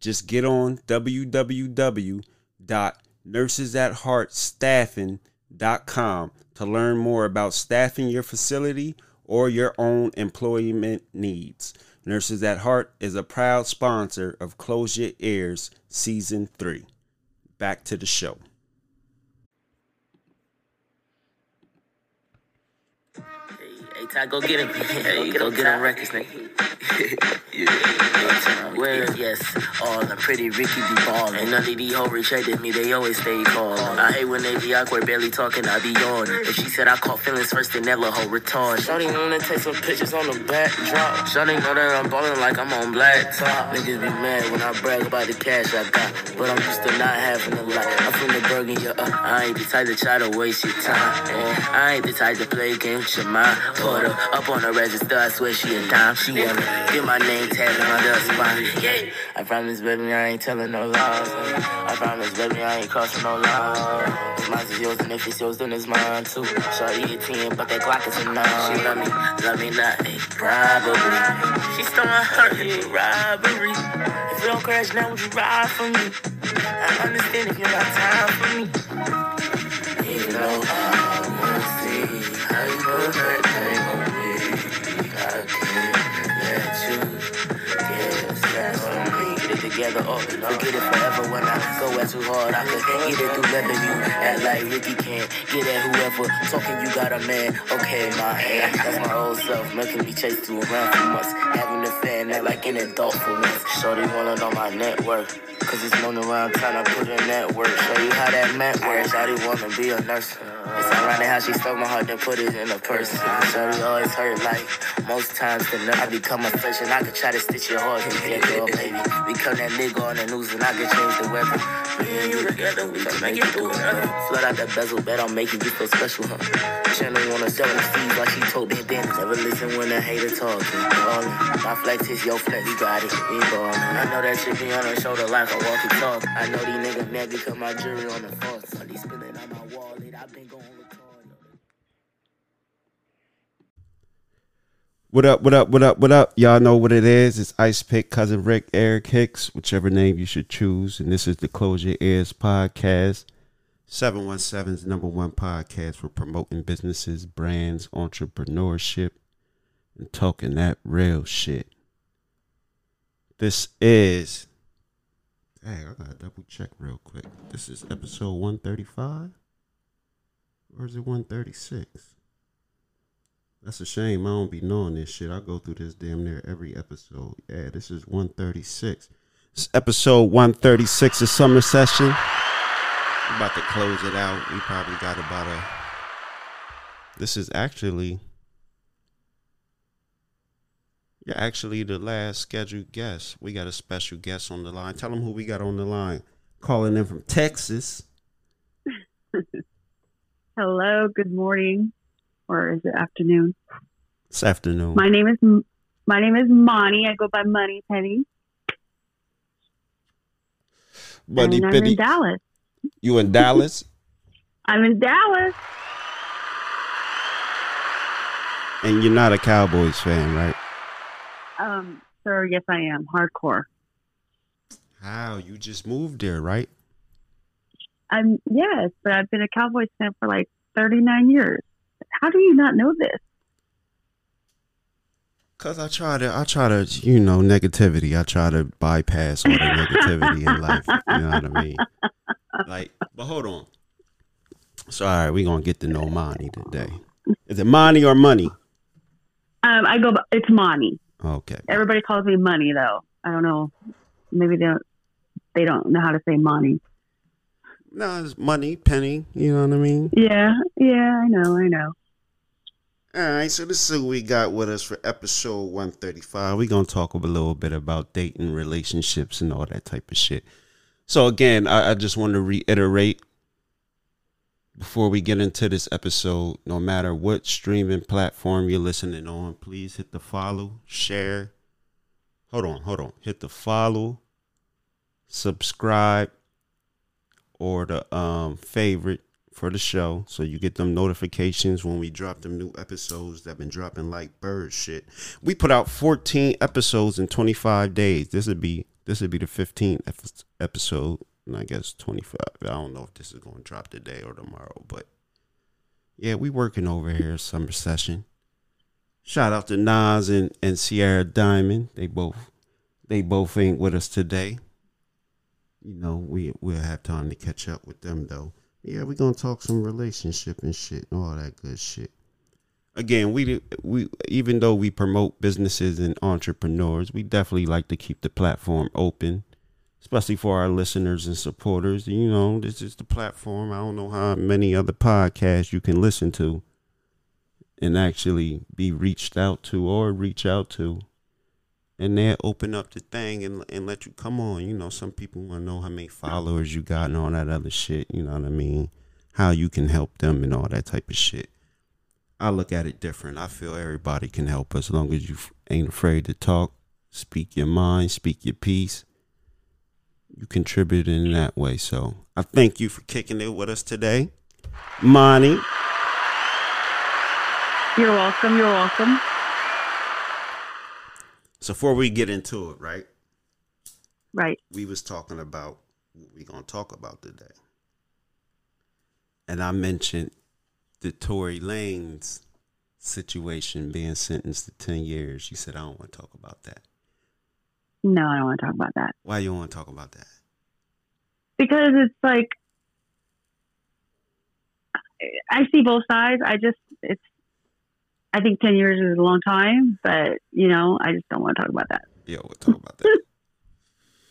just get on www.nursesatheartstaffing.com to learn more about staffing your facility or your own employment needs. Nurses at Heart is a proud sponsor of Close Your Ears Season 3. Back to the show. Hey, Ty, go get him. Hey, go get him records, nigga. yeah. Where, yes, all the pretty Ricky be ballin'. And none of these hoes rejected me, they always stay callin'. I hate when they be awkward, barely talking, I be yawning. If she said I caught feelings first, then that little hoe retarded. Shawty wanna take some pictures on the backdrop. Shawty know that I'm ballin' like I'm on black top. Niggas be mad when I brag about the cash I got. But I'm used to not having a lot. I'm from the Bergen, yeah, uh, I ain't the type to try to waste your time. Yeah. I ain't the type to play games with your mind. Put her up on the register, I swear she a dime. She wanna get my name tattooed on the spine. Yeah. I promise, baby, I ain't telling no lies. I promise, baby, I ain't crossing no line. If mine is yours, and if it's yours, then it's mine too. Shorty a 10, but that Glock is a 9. She love me, love me not, eh, probably. She stole my heart, yeah, robbery. If you don't crash now, would you ride for me? I understand if you got time for me. Even though together oh, or forget it forever when I go at too hard. I could get it through leather. You act like Ricky can't get at whoever. Talking, you got a man. Okay, my hand. That's my old self making me chase you around for months. Having a fan, act like an adult for once. Shorty wanna know my network. Cause it's known around time I put in that work. Show you how that mat meant work. Shawty wanna be a nurse. It's ironic how she stole my heart and put it in a purse. Shawty always hurt like most times the nerve. I become a and I could try to stitch your heart together, baby. Become that nigga on the news and I could change the weather. Me and you together, we can make it through. Flood out that bezel, bet I'm making you feel special, huh? Channel wanna oh sell the seeds like she told that damn. Never listen when a hater talk. Ballin'. My flex is your flex, we got it, we ballin'. I know that shit be on her shoulder like a walkie talk. I know these niggas mad because my jury on the false. All these spilling on my wallet, I've been going. What up, what up, what up, what up? Y'all know what it is. It's Ice Pick, Cousin Rick, Eric Hicks, whichever name you should choose. And this is the Close Your Ears podcast. 717's number one podcast for promoting businesses, brands, entrepreneurship, and talking that real shit. This is. Hey, I gotta double check real quick. This is episode 135? Or is it 136? That's a shame. I don't be knowing this shit. I go through this damn near every episode. Yeah, this is 136. It's episode 136 of Summer Session. We're about to close it out. We probably got about a. This is actually. You're actually the last scheduled guest. We got a special guest on the line. Tell them who we got on the line. Calling in from Texas. Hello, good morning, or is it afternoon? This afternoon. My name is my name is Monty. I go by Moni Penny, Money and I'm in Dallas. You in Dallas? I'm in Dallas. And you're not a Cowboys fan, right? Um, sir, yes, I am. Hardcore. How? You just moved there, right? I'm yes, but I've been a Cowboys fan for like 39 years. How do you not know this? Cause I try to, I try to, you know, negativity. I try to bypass all the negativity in life. You know what I mean? Like, but hold on. So, all right, we gonna get to know Monty today. Is it Monty or money? Um, I go. It's Money. Okay. Everybody calls me Money though. I don't know. Maybe they don't. They don't know how to say Money. No, it's money, penny. You know what I mean? Yeah, yeah, I know, I know. All right, so this is what we got with us for episode 135. We're going to talk a little bit about dating, relationships, and all that type of shit. So, again, I, I just want to reiterate before we get into this episode no matter what streaming platform you're listening on, please hit the follow, share. Hold on, hold on. Hit the follow, subscribe, or the um, favorite for the show so you get them notifications when we drop them new episodes that been dropping like bird shit. We put out 14 episodes in 25 days. This would be this would be the 15th episode and I guess 25. I don't know if this is going to drop today or tomorrow, but yeah, we working over here summer session. Shout out to Nas and, and Sierra Diamond. They both they both ain't with us today. You know, we we'll have time to catch up with them though. Yeah, we're gonna talk some relationship and shit and all that good shit. Again, we we even though we promote businesses and entrepreneurs, we definitely like to keep the platform open, especially for our listeners and supporters. You know, this is the platform. I don't know how many other podcasts you can listen to and actually be reached out to or reach out to and they open up the thing and and let you come on. You know, some people want to know how many followers you got and all that other shit. You know what I mean? How you can help them and all that type of shit. I look at it different. I feel everybody can help as long as you ain't afraid to talk, speak your mind, speak your piece. You contributed in that way. So I thank you for kicking it with us today, Monty. You're welcome. You're welcome. So before we get into it, right? Right. we was talking about what we gonna talk about today. And I mentioned the Tory Lanez situation being sentenced to ten years. You said I don't want to talk about that. No, I don't want to talk about that Why you want to talk about that? because it's like I see both sides. I just it's. I think ten years is a long time, but you know, I just don't want to talk about that. Yeah, we'll talk about that.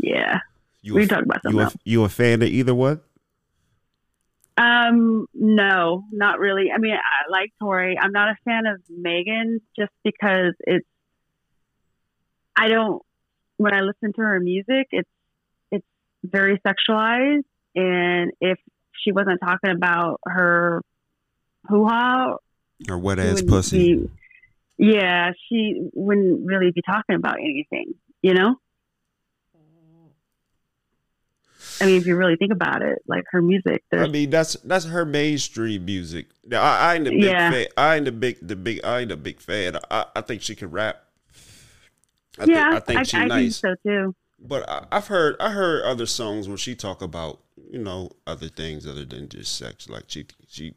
Yeah, You we a, talk about something you a, else. you a fan of either one? Um, no, not really. I mean, I like Tory. I'm not a fan of Megan just because it's. I don't. When I listen to her music, it's it's very sexualized, and if she wasn't talking about her hoo ha, Or wet ass pussy? be- yeah, she wouldn't really be talking about anything, you know. I mean, if you really think about it, like her music, I mean, that's that's her mainstream music. Now, I, I ain't a big Yeah. fan. I ain't a big the big. I ain't a big fan. I, I think she can rap. I yeah, think, I think she's I nice. think so too. But I, I've heard I heard other songs where she talk about you know other things other than just sex. Like she she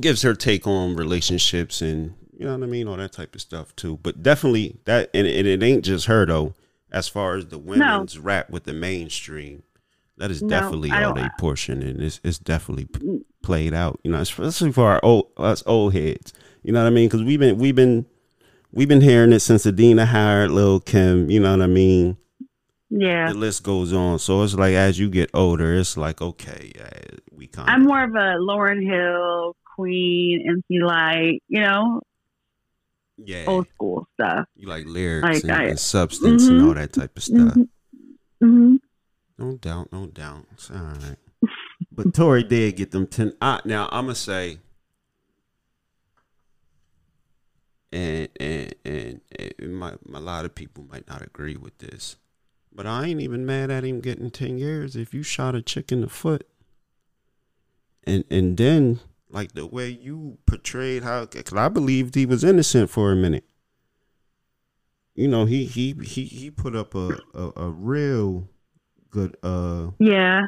gives her take on relationships and you know what I mean, all that type of stuff too. But definitely that and, and it ain't just her though. As far as the women's rap with the mainstream, that is No, definitely all they portion, and it's it's definitely p- played out. You know, especially for our old us old heads. You know what I mean? Because we've been we've been we've been hearing it since Adina hired Lil Kim. You know what I mean? Yeah, the list goes on. So it's like as you get older, it's like okay, yeah, we kind I'm more of a Lauryn Hill, Queen, MC Lyte, you know, yeah, old school stuff. you like lyrics Like and, I- and substance and Mhm. all that type of stuff. hmm No doubt, no doubt. It's all right. but Tory did get them ten. I, now I'm gonna say, and and and might, a lot of people might not agree with this, but I ain't even mad at him getting ten years. If you shot a chick in the foot and and then like the way you portrayed how, cause I believed he was innocent for a minute. You know, he he he he put up a a, a real good uh yeah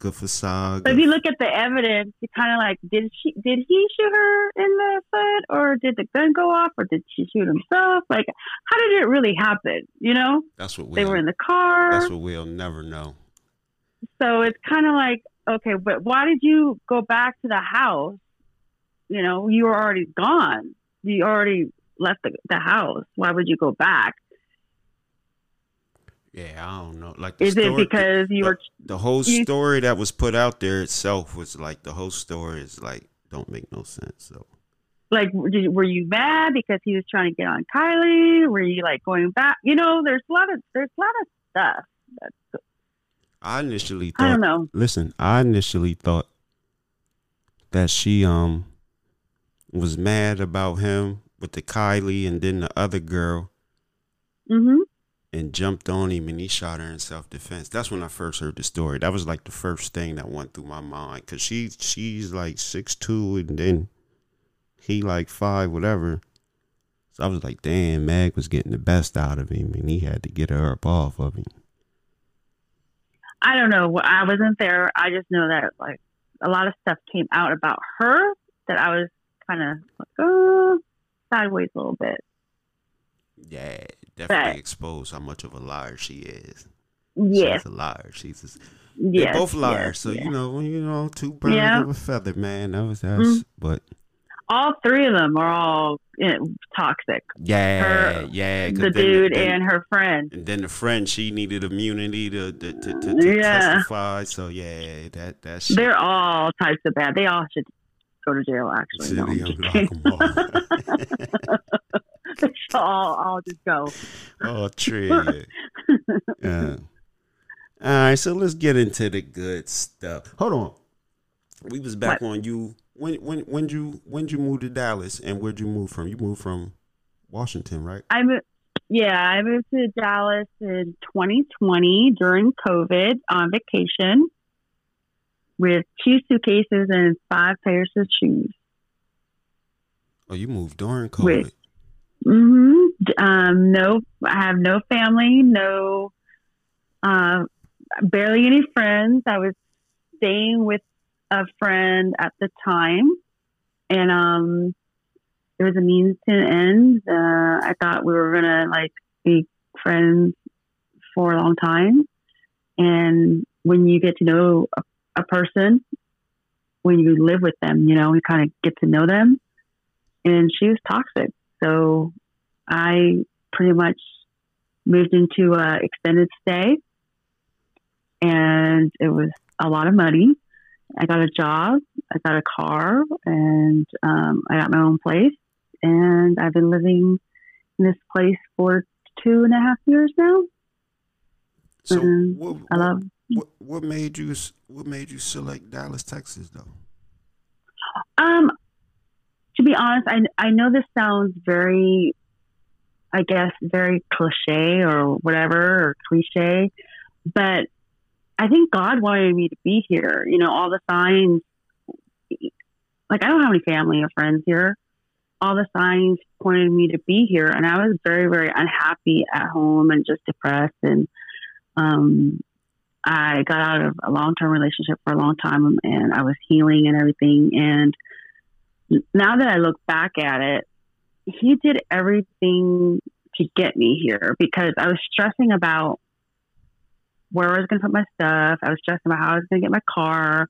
good facade. But if you look at the evidence, you kind of like, did she, did he shoot her in the foot, or did the gun go off, or did she shoot himself? Like, how did it really happen? You know, that's what they we'll, were in the car. That's what we'll never know. So it's kind of like, okay, but why did you go back to the house? You know, you were already gone. You already left the, the house. Why would you go back? Yeah, I don't know. Like, is story, it because you the, were the whole story that was put out there itself was like the whole story is like don't make no sense. So, like, were you mad because he was trying to get on Kylie? Were you like going back? You know, there's a lot of there's a lot of stuff. That's, I initially thought. I don't know. Listen, I initially thought that she um was mad about him with the Kylie and then the other girl. Mm-hmm and jumped on him and he shot her in self defense. That's when I first heard the story. That was like the first thing that went through my mind because she she's like six two and then he like five whatever. So I was like, damn, Meg was getting the best out of him and he had to get her up off of him. I don't know. I wasn't there. I just know that like a lot of stuff came out about her that I was kind of like, oh, sideways a little bit. Yeah, definitely expose how much of a liar she is. Yes. She's a liar. She's a, yes, they're both liars. Yes, so yes. you know, you know, two birds yeah. of a feather, man. That was that's mm-hmm. but all three of them are all you know, toxic. Yeah, her, yeah. The dude then, and her friend. And then the friend, she needed immunity to to, to, to, to yeah. testify. So yeah, that that's. They're all types of bad. They all should go to jail. Actually, no, should all all just go. Oh, true. yeah. All right, so let's get into the good stuff. Hold on. We was back what? on you when when when you when you moved to Dallas and where'd you move from? You moved from Washington, right? I moved. Yeah, I moved to Dallas in 2020 during COVID on vacation with two suitcases and five pairs of shoes. Oh, you moved during COVID. With, mm-hmm. Um, no, I have no family, no, uh, barely any friends. I was staying with a friend at the time, and um, it was a means to an end. Uh, I thought we were gonna like be friends for a long time, and when you get to know a, a person, when you live with them, you know, you kind of get to know them. And she was toxic, so I pretty much moved into a extended stay, and it was a lot of money I got a job, I got a car, and um, I got my own place. And I've been living in this place for two and a half years now. So what, I love. What, what made you What made you select Dallas, Texas, though? Um, to be honest, I I know this sounds very, I guess, very cliche or whatever or cliche, but I think God wanted me to be here. You know, all the signs, like I don't have any family or friends here. All the signs pointed me to be here, and I was very, very unhappy at home and just depressed. And um, I got out of a long term relationship for a long time, and I was healing and everything. And now that I look back at it, He did everything to get me here because I was stressing about where I was going to put my stuff. I was stressing about how I was going to get my car.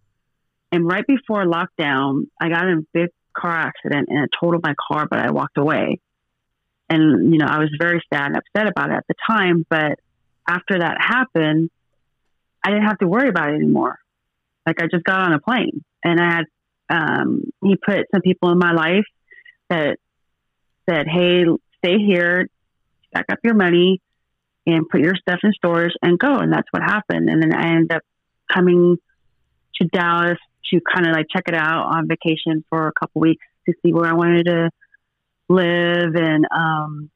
And right before lockdown, I got in a big car accident and it totaled my car, but I walked away. And, you know, I was very sad and upset about it at the time. But after that happened, I didn't have to worry about it anymore. Like I just got on a plane and I had, um, he put some people in my life that said, Hey, stay here, stack up your money, and put your stuff in storage and go. And that's what happened. And then I ended up coming to Dallas to kind of like check it out on vacation for a couple weeks to see where I wanted to live and, um,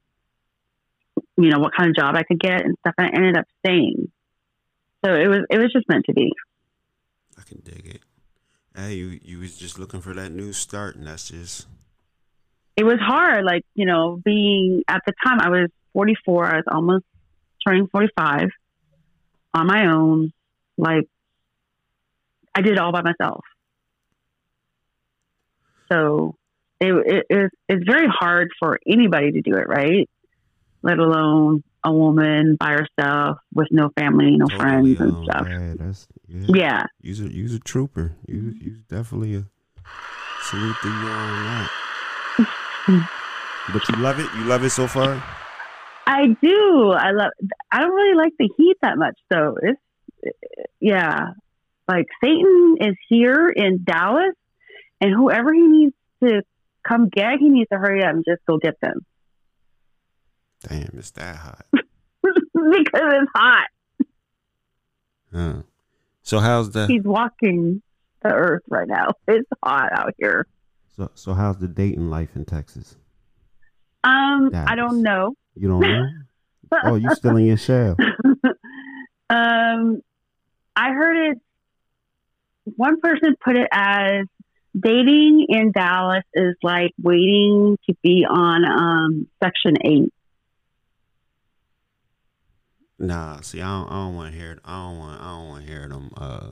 you know, what kind of job I could get and stuff. And I ended up staying. So it was, it was just meant to be. I can dig it. Hey, you you was just looking for that new start, and that's just it was hard. Like you know, being at the time I was 44. I was almost turning 45 on my own. Like I did it all by myself. So it, it, it's, it's very hard for anybody to do it, right? Let alone a woman by herself with no family, no totally friends and stuff. yeah, that's yeah. Yeah. You's a you's a trooper. You you definitely a salute to you on that. but you love it. You love it so far. I do. I love. I don't really like the heat that much, though. It's yeah, like Satan is here in Dallas, and whoever he needs to come get, he needs to hurry up and just go get them Damn, it's that hot. because it's hot. Huh. So how's the He's walking the earth right now. It's hot out here. so so how's the dating life in Texas? Um, Dallas. I don't know. You don't know? oh, you still in your shell? um, I heard it. One person put it as dating in Dallas is like waiting to be on um, Section Eight. Nah, see, I don't, I don't want to hear. I don't want. I don't want to hear them. Uh,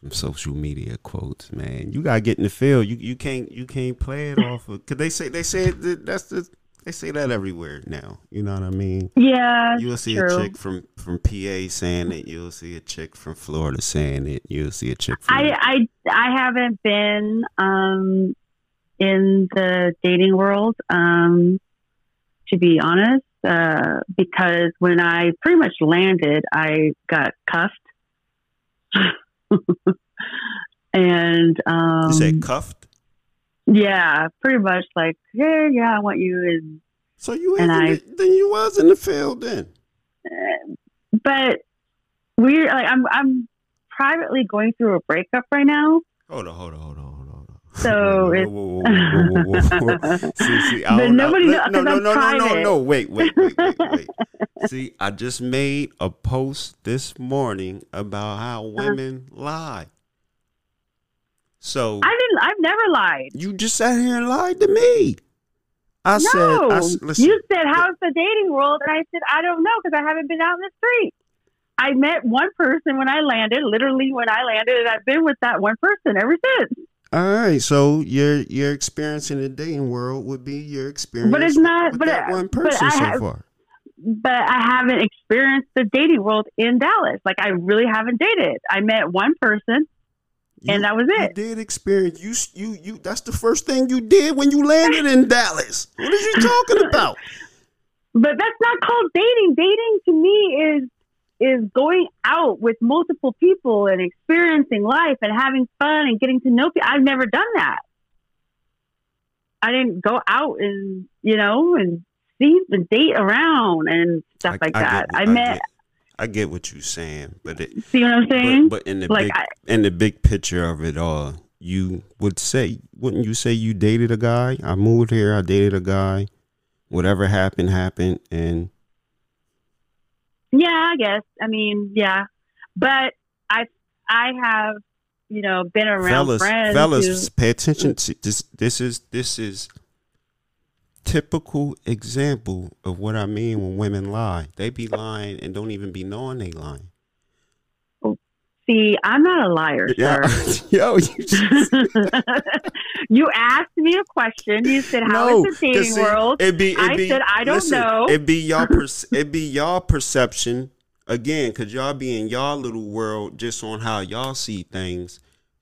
some social media quotes, man. You gotta get in the field. You you can't you can't play it off of. Cause they say they say that that's the they say that everywhere now. You know what I mean? Yeah, You'll see true. a chick from from PA saying it. You'll see a chick from Florida saying it. You'll see a chick from. I, I I haven't been um, in the dating world, um, to be honest, uh, because when I pretty much landed, I got cuffed. and um, you said cuffed. yeah, pretty much like, yeah, yeah, I want you. And So you and in I- the, then you was in the field then. but we like I'm I'm privately going through a breakup right now. Hold on, hold on, hold on, hold on. hold on. So it's- whoa, whoa, whoa, whoa, whoa, whoa. see, see, I But know. nobody knows, no, no, no, no, no. Wait, wait, wait, wait, wait. see, I just made a post this morning about how Uh-huh. women lie. So I didn't. I've never lied. you just sat here and lied to me. I said, no, listen, you said how's the dating world, and I said I don't know because I haven't been out in the street. I met one person when I landed, literally when I landed, and I've been with that one person ever since. All right, so your your experience in the dating world would be your experience, But it's not- with but that I- one person I so have- far. But I haven't experienced the dating world in Dallas. Like I really haven't dated. I met one person, and that was You it. did experience you you you. That's the first thing you did when you landed in Dallas. What are you talking about? But that's not called dating. Dating to me is is going out with multiple people and experiencing life and having fun and getting to know people. I've never done that. I didn't go out and you know and see and date around and stuff I- like I that. get- I, met. Get, I get what you're saying, but it, see what I'm saying? but, but in the like big I, in the big picture of it all, you would say, wouldn't you say you dated a guy? I moved here. I dated a guy. Whatever happened, happened, and yeah, I guess. I mean, yeah, but I I have you know been around fellas, friends. fellas, who- pay attention. To this this is this is typical example of what I mean when women lie. They be lying and don't even be knowing they lying. See, I'm not a liar, sir. yo, you just, you asked me a question. You said, "How is no, the 'cause dating see, world?" It be, it I be, said, "I don't listen, know." It be y'all, per- it be y'all perception again, cause y'all be in y'all little world just on how y'all see things,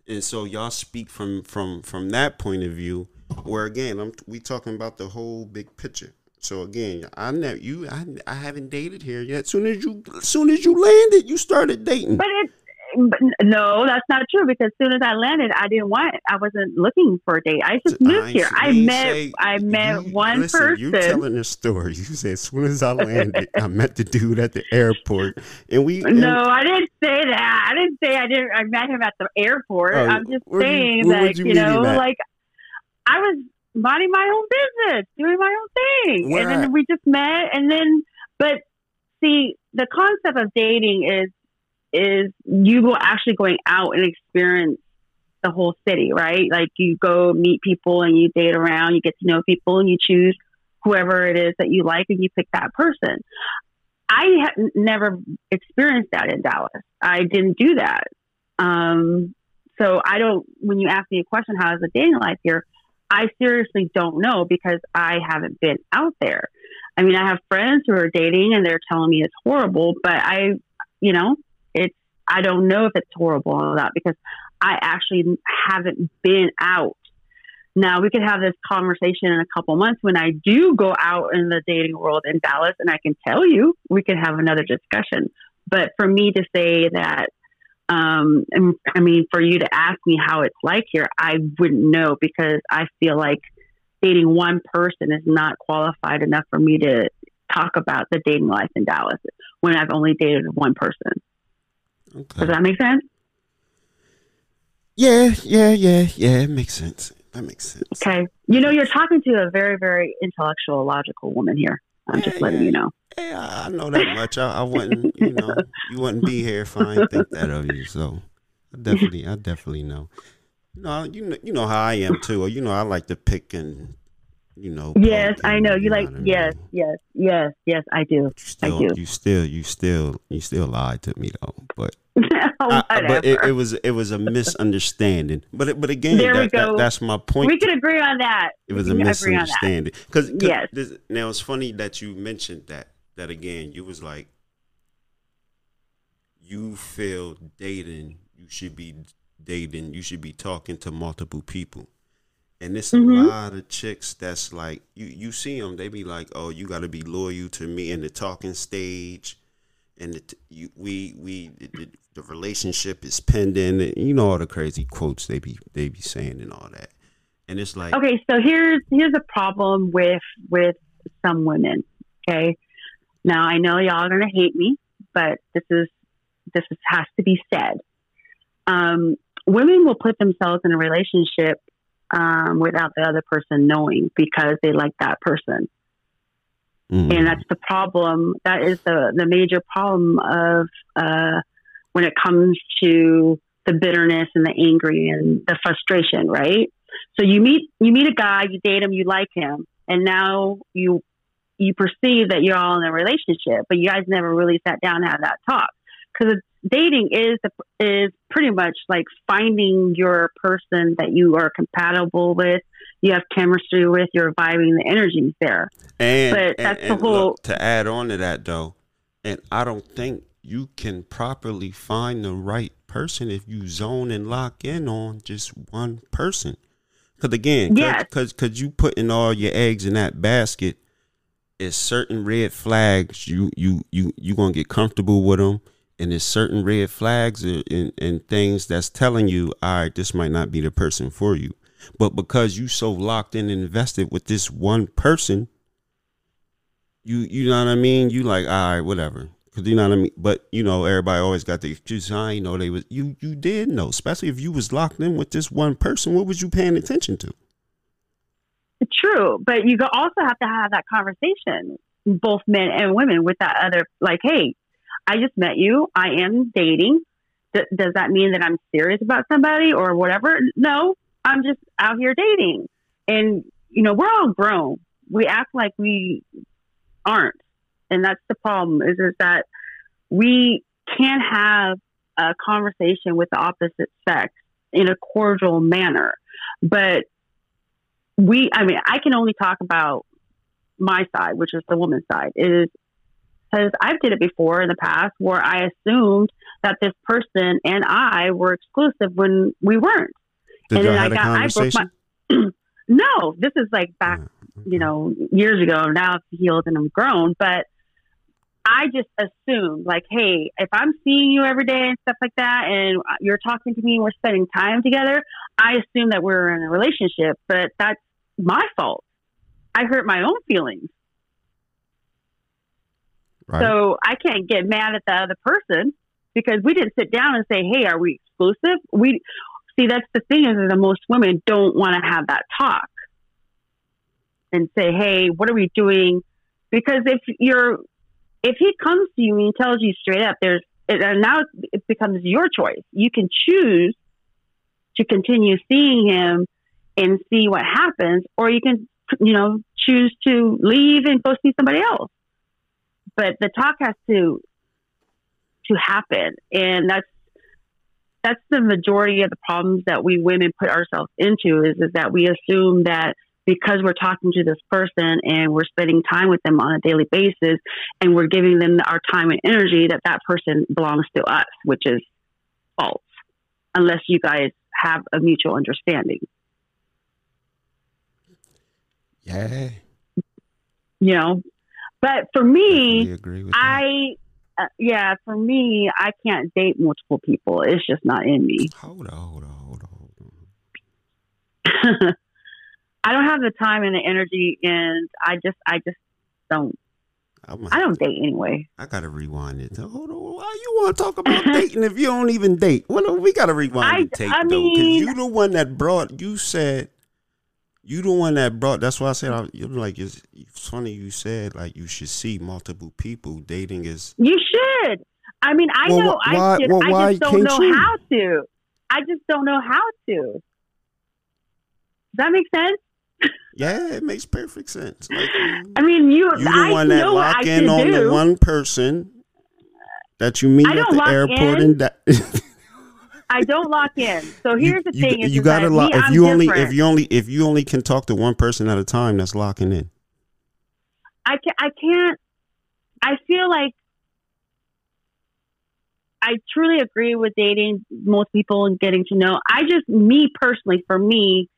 and so y'all speak from from from that point of view. Where again, I'm we talking about the whole big picture. So again, I never you I, I haven't dated here yet. Soon as you soon as you landed, you started dating. But it, no, that's not true. Because as soon as I landed, I didn't want. I wasn't looking for a date. I just moved ain't- here. I met. say- I met you- one listen, person. You're telling this story. You said as soon as I landed, I met the dude at the airport, and we. and- no, I didn't say that. I didn't say I didn't. I met him at the airport. Oh, I'm just you- saying that you you, know, like I was minding my own business, doing my own thing, Where and then we just met, and then. But see, the concept of dating is is you go actually going out and experience the whole city, right? Like you go meet people and you date around, you get to know people and you choose whoever it is that you like and you pick that person. I had never experienced that in Dallas. I didn't do that. Um, so I don't, when you ask me a question, how is the dating life here? I seriously don't know because I haven't been out there. I mean, I have friends who are dating and they're telling me it's horrible, but I, you know, I don't know if it's horrible or not because I actually haven't been out. Now we could have this conversation in a couple months when I do go out in the dating world in Dallas and I can tell you we could have another discussion. But for me to say that um, I mean, for you to ask me how it's like here, I wouldn't know because I feel like dating one person is not qualified enough for me to talk about the dating life in Dallas when I've only dated one person. Okay. Does that make sense? Yeah, yeah, yeah, yeah. It makes sense. That makes sense. Okay. You know, you're talking to a very, very intellectual, logical woman here. I'm yeah, just letting yeah. you know. Yeah, I know that much. I, I wouldn't, you know, you wouldn't be here if I didn't think that of you. So, I definitely, I definitely know. Know, you know, you know how I am too. You know, I like to pick and, you know. Yes, I know. You, like. Yes, yes, yes, yes. I do. I do. You still, you still, you still lied to me though. But but it, was it was a misunderstanding. But but again, there that, we go. That, that's my point. We can agree on that. It was a misunderstanding. Because yes. now it's funny that you mentioned that. That again, you was like, you feel dating. You should be dating. You should be talking to multiple people. And it's mm-hmm. a lot of chicks that's like you. You see them. They be like, "Oh, you got to be loyal to me in the talking stage." and the, you, we we the, the, relationship is pending. You know all the crazy quotes they be they be saying and all that. And it's like okay, so here's here's a problem with with some women. Okay, now I know y'all are gonna hate me, but this is this is, has to be said. Um, women will put themselves in a relationship um, without the other person knowing because they like that person. Mm-hmm. And that's the problem. That is the, the major problem of uh, when it comes to the bitterness and the angry and the frustration, right? So you meet you meet a guy, you date him, you like him, and now you you perceive that you're all in a relationship, but you guys never really sat down and had that talk because dating is is pretty much like finding your person that you are compatible with you have chemistry with, you're vibing, the energy's there. And but that's and, and the whole. Look, to add on to that though, and I don't think you can properly find the right person if you zone and lock in on just one person. Because again, because because you putting all your eggs in that basket, is certain red flags. You you you you gonna get comfortable with them, and there's certain red flags and, and things that's telling you, all right, this might not be the person for you. But because you so locked in and invested with this one person, you you know what I mean? You like, all right, whatever. Cause you know what I mean? But you know, everybody always got the excuse. I know they was you you did know, especially if you was locked in with this one person, what was you paying attention to? True, but you also have to have that conversation, both men and women, with that other like, hey, I just met you. I am dating. D- does that mean that I'm serious about somebody or whatever? No, I'm just out here dating. And, you know, we're all grown. We act like we aren't. And that's the problem is, is that we can't have a conversation with the opposite sex in a cordial manner. But we, I mean, I can only talk about my side, which is the woman's side, is because I've did it before in the past where I assumed that this person and I were exclusive when we weren't. Did and then I got I broke my No, this is like back, you know, years ago. Now I've healed and I'm grown, but I just assumed like, hey, if I'm seeing you every day and stuff like that, and you're talking to me and we're spending time together, I assume that we're in a relationship. But that's my fault. I hurt my own feelings. Right. So I can't get mad at the other person because we didn't sit down and say, "Hey, are we exclusive?" We see, that's the thing is that most women don't want to have that talk and say, "Hey, what are we doing?" Because if you're, if he comes to you and tells you straight up, there's and now it becomes your choice. You can choose to continue seeing him and see what happens, or you can, you know, choose to leave and go see somebody else. But the talk has to to happen, and that's that's the majority of the problems that we women put ourselves into is, is that we assume that because we're talking to this person and we're spending time with them on a daily basis and we're giving them our time and energy that that person belongs to us which is false unless you guys have a mutual understanding. Yeah. you know but for me agree with i uh, yeah for me i can't date multiple people it's just not in me Hold on, hold on, hold on, hold on. I don't have the time and the energy, and I just, I just don't. I'm, I don't date anyway. I gotta rewind it. Hold on. Why you want to talk about dating if you don't even date? Well, we gotta rewind I- the tape I though, because you the one that brought. You said you the one that brought. That's why I said I, you're like it's, it's funny. You said like you should see multiple people. Dating is You should. I mean, I Well, know wh- I should. well, I just don't know you? how to. I just don't know how to. Does that make sense? yeah, it makes perfect sense. Like I mean, you. you the I one that lock in on do. the one person that you meet I at the airport in. and that. I don't lock in. So here's the you, thing: you, is, you gotta lock me, if I'm you only if you only if you only can talk to one person at a time. That's locking in. I can I can't. I feel like I truly agree with dating most people and getting to know. I just, me personally, for me,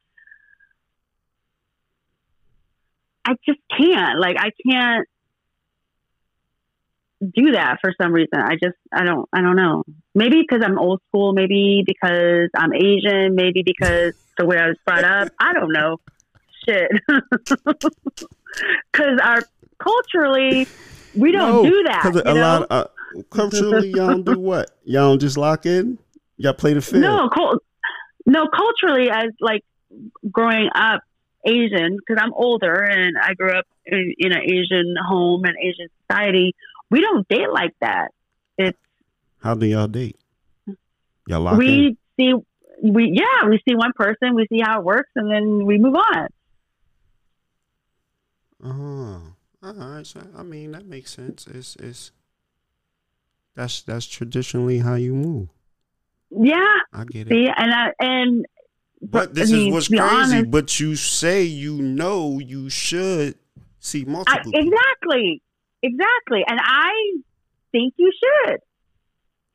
I just can't. Like, I can't do that for some reason. I just, I don't, I don't know. Maybe because I'm old school. Maybe because I'm Asian. Maybe because the way I was brought up. I don't know. Shit. Because our culturally, we don't do that. Because a know? lot of, uh, culturally, y'all don't do what? Y'all don't just lock in. Y'all play the field. No, no, culturally, as like growing up Asian, because I'm older and I grew up in, in an Asian home and Asian society, we don't date like that. It's how do y'all date? Y'all lock in. we see, we yeah, we see one person, we see how it works, and then we move on. Oh, all right. So I mean, that makes sense. It's it's that's that's traditionally how you move. Yeah, I get it. see, and I, and But I this mean, is what's crazy. honest- but you say you know you should see I, multiple. people. exactly, exactly, and I think you should.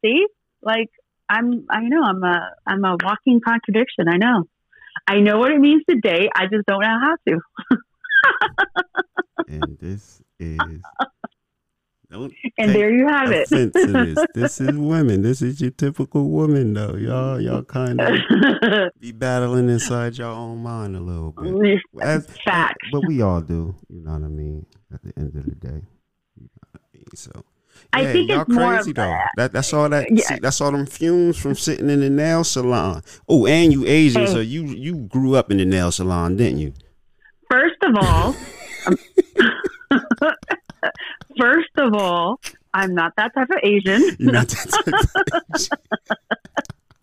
See, like I'm, I know I'm a, I'm a walking contradiction. I know, I know what it means to date. I just don't know how to. and this is And there you have it. this. This is women. This is your typical woman, though. Y'all, y'all kind of be battling inside your own mind a little bit. As- Facts. But we all do. You know what I mean? At the end of the day. Know what I? So I think y'all it's more crazy though. that. That that's all that Yeah. see, that's all them fumes from sitting in the nail salon. Oh, and you Asian, Hey. so mm. you you grew up in the nail salon, didn't you? First of all, first of all, I'm not that type of Asian. You're not that type of Asian.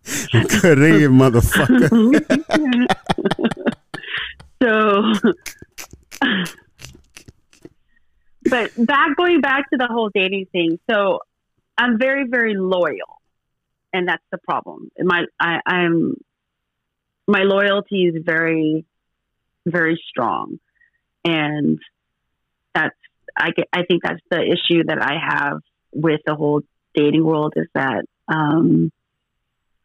Korean motherfucker. so, but back going back to the whole dating thing. So, I'm very very loyal, and that's the problem. My I, I'm my loyalty is very very strong, and that's I get, I think that's the issue that I have with the whole dating world is that um,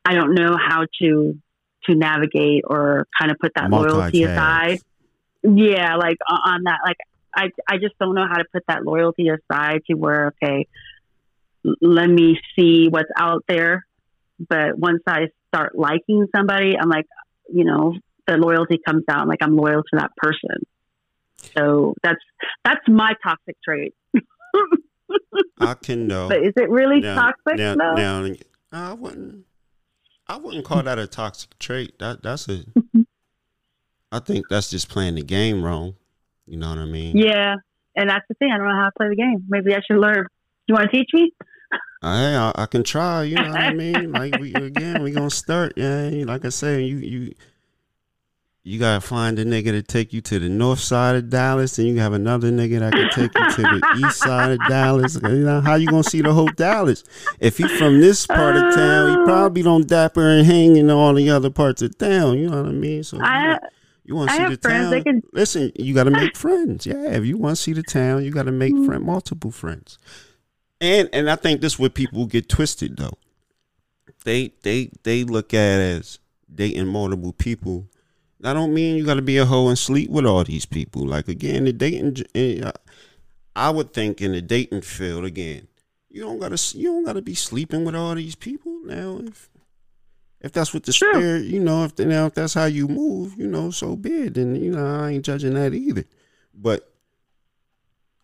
I don't know how to to navigate or kind of put that loyalty aside. Yeah, like on that, like I I just don't know how to put that loyalty aside to where okay, let me see what's out there. But once I start liking somebody, I'm like, you know, the loyalty comes out. Like I'm loyal to that person. So that's that's my toxic trait. I can know. But is it really now, toxic? now, though? now, I wouldn't. I wouldn't call that a toxic trait. That that's a. I think that's just playing the game wrong. You know what I mean? Yeah, and that's the thing. I don't know how to play the game. Maybe I should learn. You want to teach me? I, I I can try. You know what I mean? Like we again, we gonna start. Yeah, like I said, you you you gotta find a nigga to take you to the north side of Dallas, and you have another nigga that can take you to the east side of Dallas. You know how you gonna see the whole Dallas? If he from this part of town, he oh. probably don't dapper and hang in all the other parts of town. You know what I mean? So I, you want to see the friends town? can- Listen, you got to make friends. Yeah, if you want to see the town, you got to make Mm-hmm. friend, multiple friends. And and I think this is where people get twisted though. They they they look at it as dating multiple people. I don't mean you got to be a hoe and sleep with all these people. Like again, the dating. eh, I would think in the dating field again, you don't gotta you don't gotta be sleeping with all these people now. If if that's what the True. spirit, you know, if now if that's how you move, you know, so be it. Then you know I ain't judging that either. But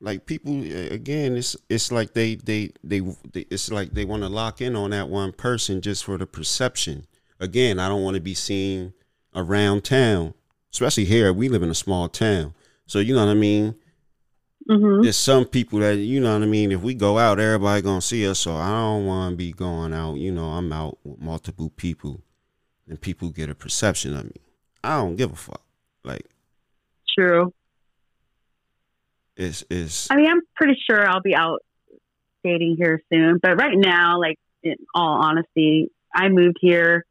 like people again, it's it's like they they they, they it's like they want to lock in on that one person just for the perception. Again, I don't want to be seen around town, especially here. We live in a small town, so you know what I mean hmm there's some people that you know what I mean. If we go out, everybody gonna see us. So I don't want to be going out. You know, I'm out with multiple people, and people get a perception of me. I don't give a fuck. Like True. it's it's I mean, I'm pretty sure I'll be out dating here soon. But right now, like in all honesty, I moved here.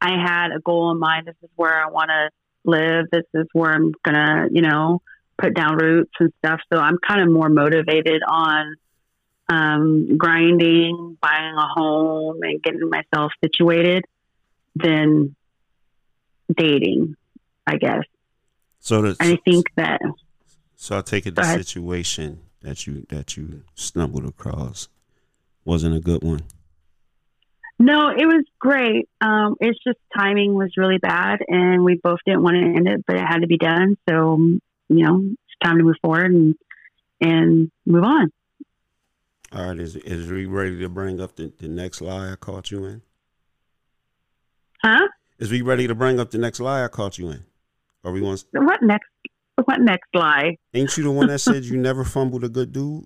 I had a goal in mind. This is where I want to live. This is where I'm gonna, you know, put down roots and stuff. So I'm kind of more motivated on um, grinding, buying a home, and getting myself situated than dating. I guess. so And I think that so I take it the situation that you that you stumbled across wasn't a good one. No, it was great. Um, it's just timing was really bad, and we both didn't want to end it, but it had to be done. So, you know, it's time to move forward and and move on. All right, is is we ready to bring up the, the next lie I caught you in? Huh? Is we ready to bring up the next lie I caught you in? Or we want? What next? What next lie? Ain't you the one that said you never fumbled a good dude?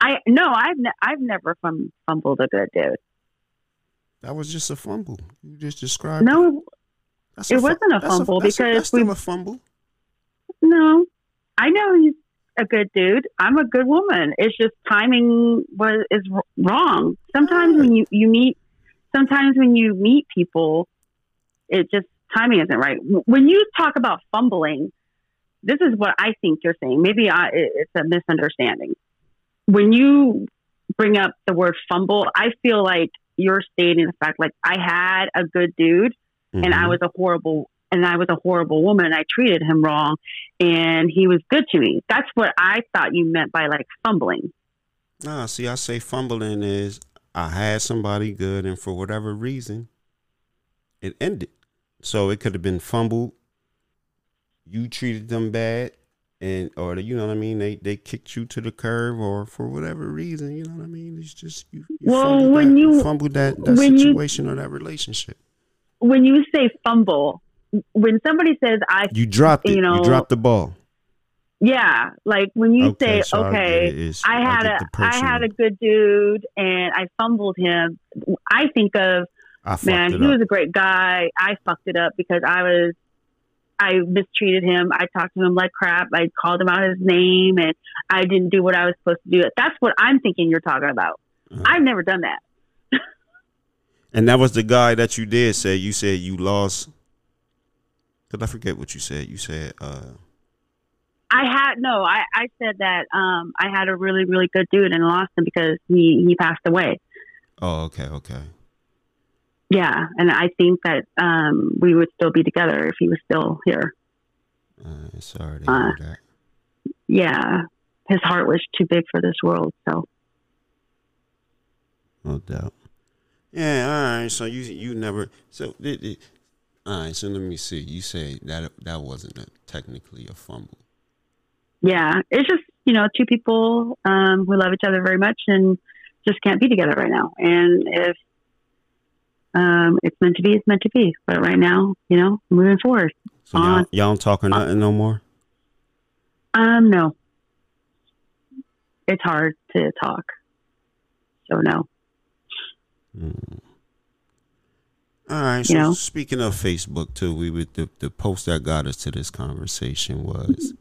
I no, I've ne- I've never fum- fumbled a good dude. That was just a fumble. You just described. No, it fu- wasn't a that's fumble that's because that's we- a fumble. No, I know he's a good dude. I'm a good woman. It's just timing was is wrong. Sometimes when you you meet, sometimes when you meet people, it just timing isn't right. When you talk about fumbling, this is what I think you're saying. Maybe I, it- it's a misunderstanding. When you bring up the word fumble, I feel like you're stating the fact like I had a good dude and I Mhm. was a horrible and I was a horrible woman and I treated him wrong and he was good to me. That's what I thought you meant by like fumbling. Nah, see, I say fumbling is I had somebody good, and for whatever reason, it ended. So it could have been fumbled. You treated them bad, and or you know what I mean. They they kicked you to the curb, or for whatever reason, you know what I mean. It's just you. you Well, when that, you- fumbled that that when you- situation or that relationship, When you say fumble, when somebody says I you dropped it. You know, you dropped the ball. yeah, like when you say so okay. I had a had a good dude and I fumbled him. I think of I man, he up. was a great guy. I fucked it up because I was, I mistreated him. I talked to him like crap. I called him out his name, and I didn't do what I was supposed to do. That's what I'm thinking you're talking about. Uh-huh. I've never done that. And that was the guy that you did say. You said you lost. Cause I forget what you said. You said, uh, I had no. I, I said that um, I had a really really good dude and lost him because he he passed away. "Oh, okay, okay." Yeah, and I think that um, we would still be together if he was still here. Uh, sorry to Uh, that. Yeah, his heart was too big for this world. So No doubt. Yeah. All right. So you you never. So all right. So let me see. You say that that wasn't a, technically a fumble. yeah, it's just you know two people um, who love each other very much and just can't be together right now. And if um, it's meant to be, it's meant to be. But right now, you know, moving forward. So y'all, y'all don't talk or nothing no more. Um, no, it's hard to talk. So no. Mm. All right. So You know? speaking of Facebook too, we would the, the post that got us to this conversation was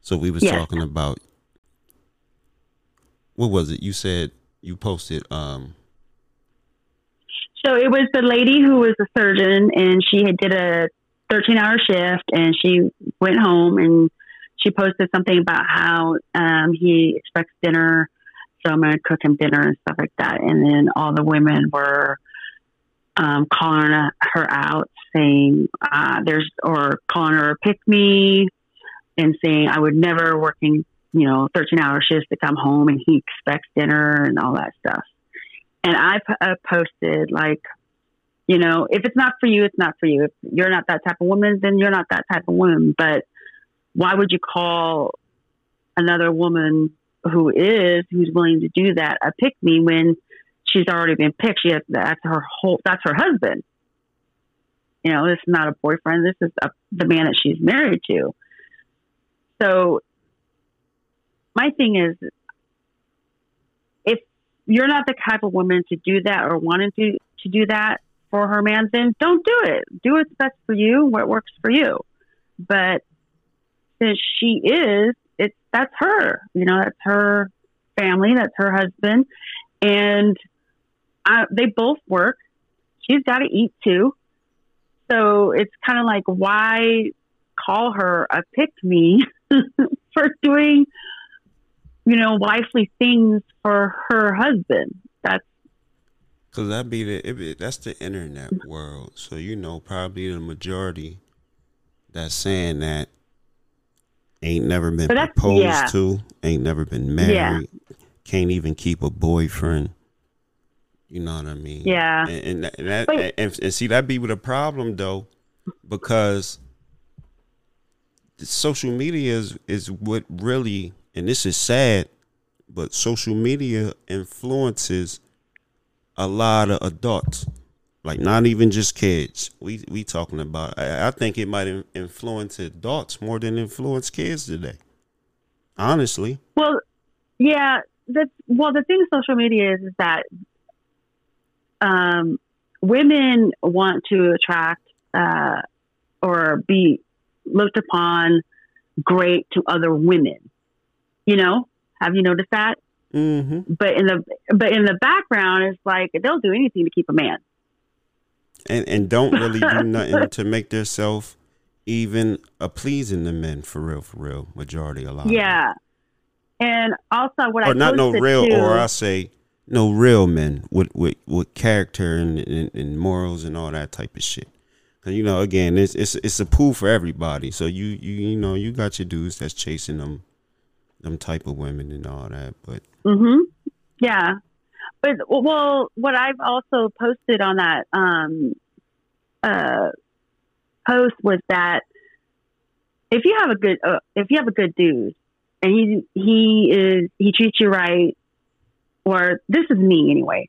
so we was talking about what was it? You said you posted um So it was the lady who was a surgeon, and she had did a 13 hour shift, and she went home and she posted something about how um, he expects dinner, so I'm going to cook him dinner and stuff like that. And then all the women were um, calling her out, saying uh, there's or calling her a pick me, and saying I would never working you know 13 hour shifts to come home, and he expects dinner and all that stuff and I uh, posted like, you know, if it's not for you, it's not for you. If you're not that type of woman, then you're not that type of woman. But why would you call another woman who is who's willing to do that a pick me when she's already been picked? She has that's her whole that's her husband. You know, this is not a boyfriend. This is a, the man that she's married to. So my thing is if you're not the type of woman to do that or wanting to to do that for her man, then don't do it. Do what's best for you, what works for you. But since she is, it's that's her. You know, that's her family, that's her husband, and I, they both work. She's got to eat too. So it's kind of like, why call her a pick me for doing you know, wifely things for her husband. That's Cause that be the be, that's the internet world. So you know, probably the majority that's saying that ain't never been proposed yeah. to, ain't never been married, Yeah. can't even keep a boyfriend. You know what I mean? Yeah. And and that, and, that, and, and see that be with a problem though, because the social media is is what really, and this is sad, but social media influences a lot of adults, like not even just kids. We we talking about. I, I think it might influence adults more than influence kids today. Honestly, well, yeah. The well, the thing with social media is, is that um, women want to attract uh, or be looked upon great to other women. You know, have you noticed that? mm-hmm. But in the but in the background, it's like they'll do anything to keep a man. and and don't really do nothing to make themselves even a pleasing to men for real, for real. Majority a lot. Yeah. And also, what I not no real, too, or I say no real men with with, with character and, and, and morals and all that type of shit. Cause you know, again, it's it's it's a pool for everybody. So you you you know you got your dudes that's chasing them, them type of women and all that. But hmm Yeah. But well, what I've also posted on that um, uh, post was that if you have a good uh, if you have a good dude and he he is he treats you right, or this is me anyway.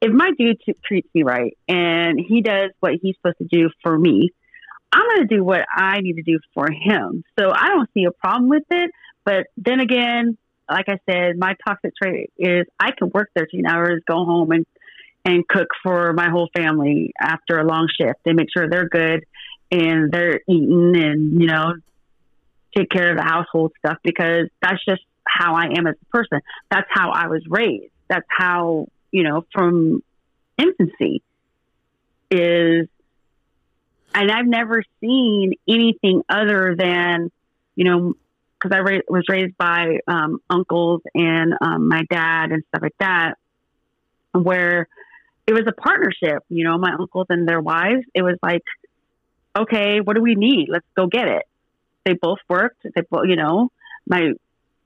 If my dude t- treats me right and he does what he's supposed to do for me, I'm going to do what I need to do for him. So I don't see a problem with it. But then again, like I said, my toxic trait is I can work 13 hours, go home and and cook for my whole family after a long shift and make sure they're good and they're eating and you know take care of the household stuff because that's just how I am as a person. That's how I was raised. That's how you know from infancy is and I've never seen anything other than, you know, because I ra- was raised by um, uncles and um, my dad and stuff like that, where it was a partnership. You know, my uncles and their wives. It was like, okay, what do we need? Let's go get it. They both worked. They both, you know, my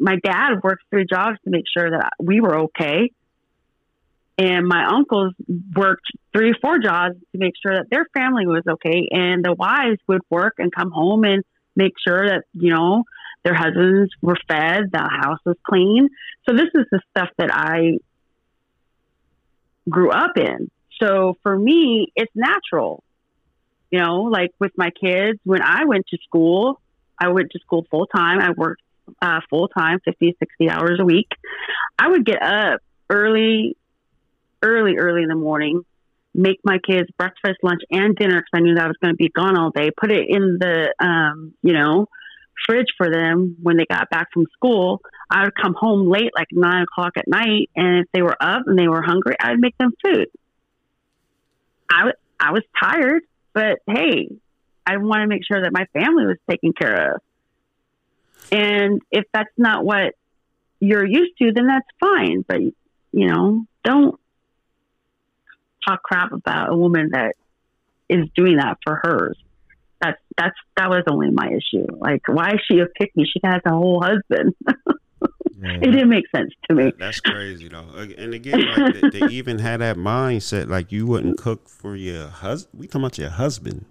my dad worked three jobs to make sure that we were okay. And my uncles worked three, four jobs to make sure that their family was okay. And the wives would work and come home and make sure that, you know, their husbands were fed, the house was clean. So this is the stuff that I grew up in. So for me, it's natural. You know, like with my kids, when I went to school, I went to school full time. I worked uh, full time, 50, 60 hours a week. I would get up early, early, early in the morning, make my kids breakfast, lunch, and dinner because I knew that I was going to be gone all day. Put it in the, um, you know, fridge for them when they got back from school. I would come home late, like nine o'clock at night, and if they were up and they were hungry, I'd make them food. I, w- I was tired, but hey, I want to make sure that my family was taken care of. And if that's not what you're used to, then that's fine. But, you know, don't talk crap about a woman that is doing that for hers. That's, that's, that was only my issue. Like, why is she a pick me? She has a whole husband. Yeah. it didn't make sense to me. That's crazy though. And again, like, they, they, even had that mindset like you wouldn't cook for your husband. We talking about your husband.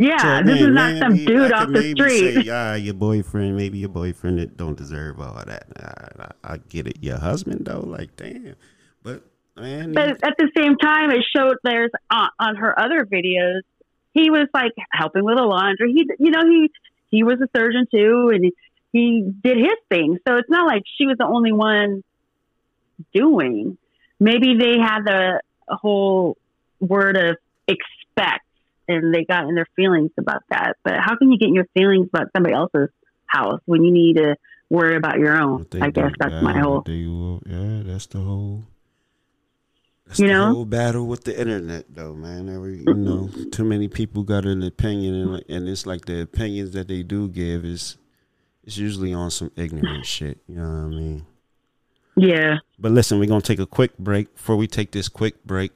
Yeah, so, this man, is not some dude off the street. Say, yeah, your boyfriend, maybe your boyfriend that don't deserve all that. I, I, I get it. Your husband though, like damn. But man, but at the same time, it showed there's uh, on her other videos. He was like helping with the laundry. He, you know, he he was a surgeon too, and he did his thing. So it's not like she was the only one doing. Maybe they had the whole word of expect and they got in their feelings about that. But how can you get in your feelings about somebody else's house when you need to worry about your own? I guess that's my whole. They will, yeah, that's the whole. That's you the know, whole battle with the internet, though, man. Every you know, mm-hmm. too many people got an opinion, and, and it's like the opinions that they do give is, it's usually on some ignorant shit. You know what I mean? Yeah. But listen, we're gonna take a quick break. Before we take this quick break,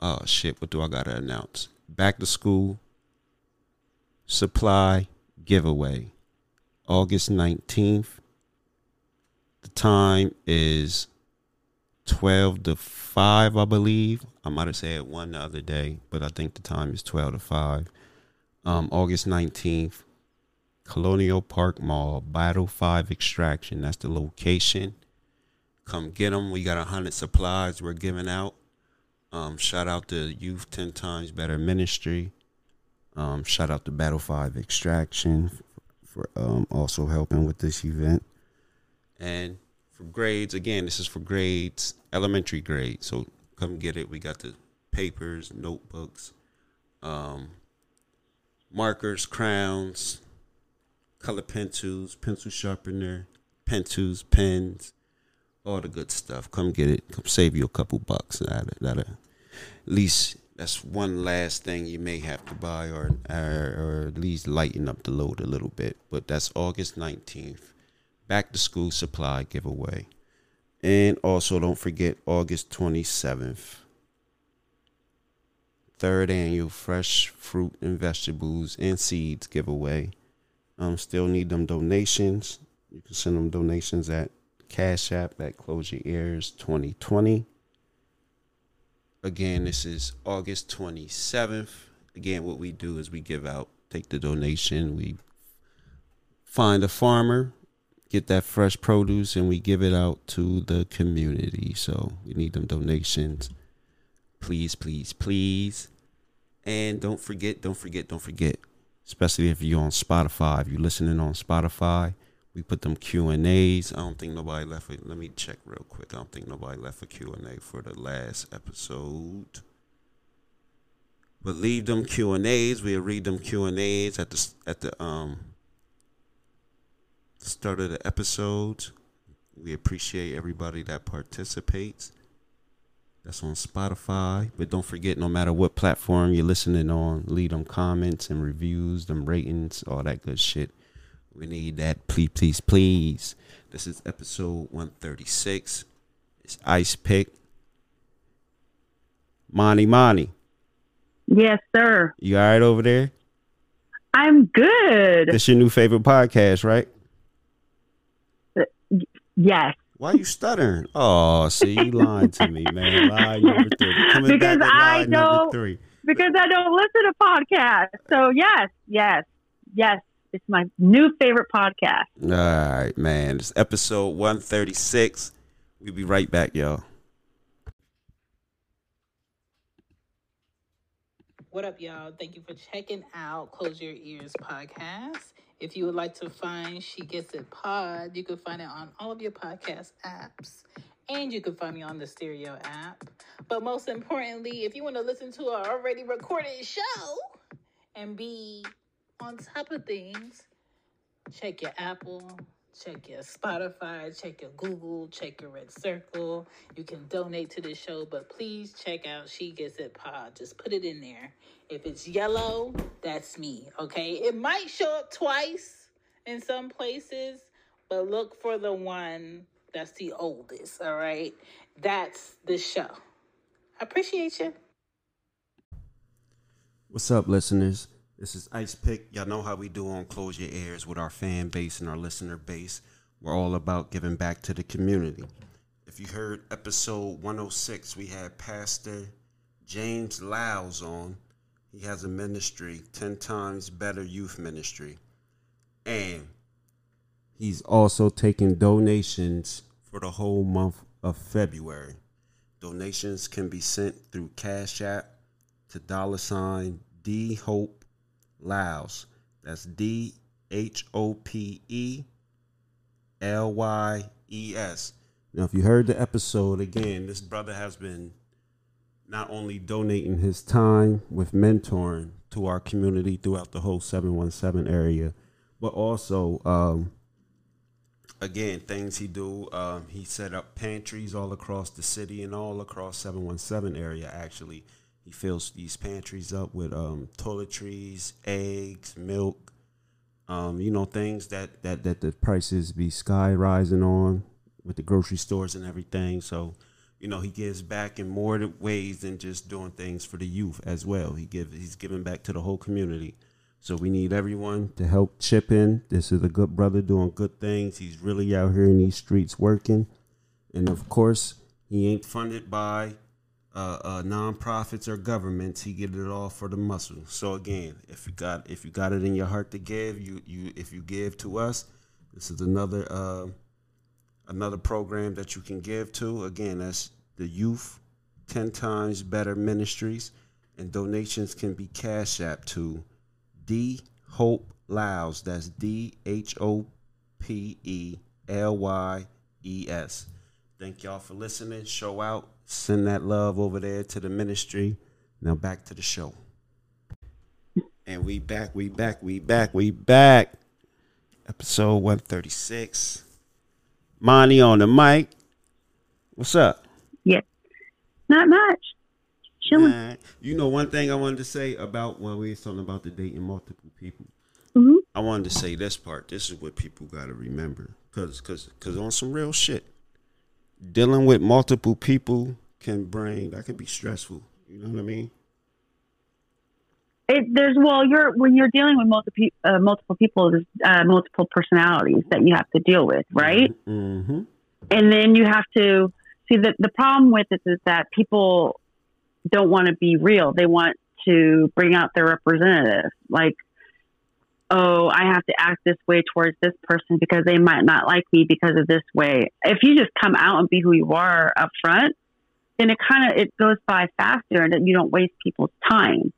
oh shit, what do I gotta announce? Back to school supply giveaway August 19th. The time is 12 to 5, I believe. I might have said one the other day, but I think the time is 12 to 5. Um, August 19th, Colonial Park Mall, Battle 5 Extraction. That's the location. Come get them. We got 100 supplies we're giving out. Um, shout out to Youth 10 Times Better Ministry. Um, shout out to Battle 5 Extraction for, for um, also helping with this event. And for grades, again, this is for grades, elementary grades. So come get it. We got the papers, notebooks, um, markers, crowns, color pencils, pencil sharpener, pencils, pens, all the good stuff. Come get it. Come save you a couple bucks. That that at least that's one last thing you may have to buy, or, or or at least lighten up the load a little bit. But that's August nineteenth. Back to school supply giveaway, and also don't forget August twenty seventh. Third annual fresh fruit and vegetables and seeds giveaway. Um, still need them donations. You can send them donations at Cash App at Close Your Ears 2020. Again, this is August 27th. Again, what we do is we give out, take the donation, we find a farmer, get that fresh produce, and we give it out to the community. So we need them donations. Please, please, please. And don't forget, don't forget, don't forget, especially if you're on Spotify, if you're listening on Spotify, we put them Q and A's. I don't think nobody left. it. let me check real quick. I don't think nobody left a Q and A for the last episode. But leave them Q and A's. We'll read them Q and A's at the at the um start of the episode. We appreciate everybody that participates. That's on Spotify. But don't forget, no matter what platform you're listening on, leave them comments and reviews, them ratings, all that good shit. We need that. Please, please, please. This is episode 136. It's Ice Pick. Monty, Monty. Yes, sir. You all right over there? I'm good. This your new favorite podcast, right? Uh, yes. Why are you stuttering? Oh, see, you lying to me, man. Lie number three. Coming because back I don't. Because I don't listen to podcasts. So yes, yes, yes. It's my new favorite podcast. All right, man. It's episode 136. We'll be right back, y'all. What up, y'all? Thank you for checking out Close Your Ears podcast. If you would like to find She Gets It Pod, you can find it on all of your podcast apps. And you can find me on the Stereo app. But most importantly, if you want to listen to our already recorded show and be on top of things, check your Apple, check your Spotify, check your Google, check your Red Circle. You can donate to the show, but please check out She Gets It Pod. Just put it in there. If it's yellow, that's me, okay? It might show up twice in some places, but look for the one that's the oldest, all right? That's the show. I appreciate you. What's up, listeners? This is Ice Pick. Y'all know how we do on Close Your Ears with our fan base and our listener base. We're all about giving back to the community. If you heard episode 106, we had Pastor James Lyles on. He has a ministry, 10 times better youth ministry. And he's also taking donations for the whole month of February. Donations can be sent through Cash App to dollar sign D Hope Lyles. That's D H O P E L Y E S. Now, if you heard the episode again, this brother has been not only donating his time with mentoring to our community throughout the whole 717 area, but also, um, again, things he do. Um, he set up pantries all across the city and all across 717 area, actually. He fills these pantries up with um, toiletries, eggs, milk, um, you know, things that, that, that the prices be sky rising on with the grocery stores and everything. So, you know, he gives back in more ways than just doing things for the youth as well. He give he's giving back to the whole community. So we need everyone to help chip in. This is a good brother doing good things. He's really out here in these streets working. And of course, he ain't funded by uh, uh, nonprofits or governments. He get it all for the muscle. So again, if you got if you got it in your heart to give, you you if you give to us, this is another uh, another program that you can give to. Again, that's the Youth Ten Times Better Ministries, and donations can be cash app to D Hope Lyles. That's D H O P E L Y E S. Thank y'all for listening. Show out send that love over there to the ministry. Now back to the show. And we back, we back, we back, we back. Episode 136. Monty on the mic. What's up? Yeah. Not much. Chilling. You know, one thing I wanted to say about when we were talking about the dating multiple people. hmm I wanted to say this part. This is what people got to remember. Because cause, cause on some real shit, dealing with multiple people can bring, that can be stressful. You know what I mean? It, there's well, you're when you're dealing with multiple uh, multiple people, there's uh, multiple personalities that you have to deal with, right? Mm-hmm. And then you have to see that the problem with it is that people don't want to be real. They want to bring out their representative. Like, oh, I have to act this way towards this person because they might not like me because of this way. If you just come out and be who you are up front, then it kind of it goes by faster and you don't waste people's time.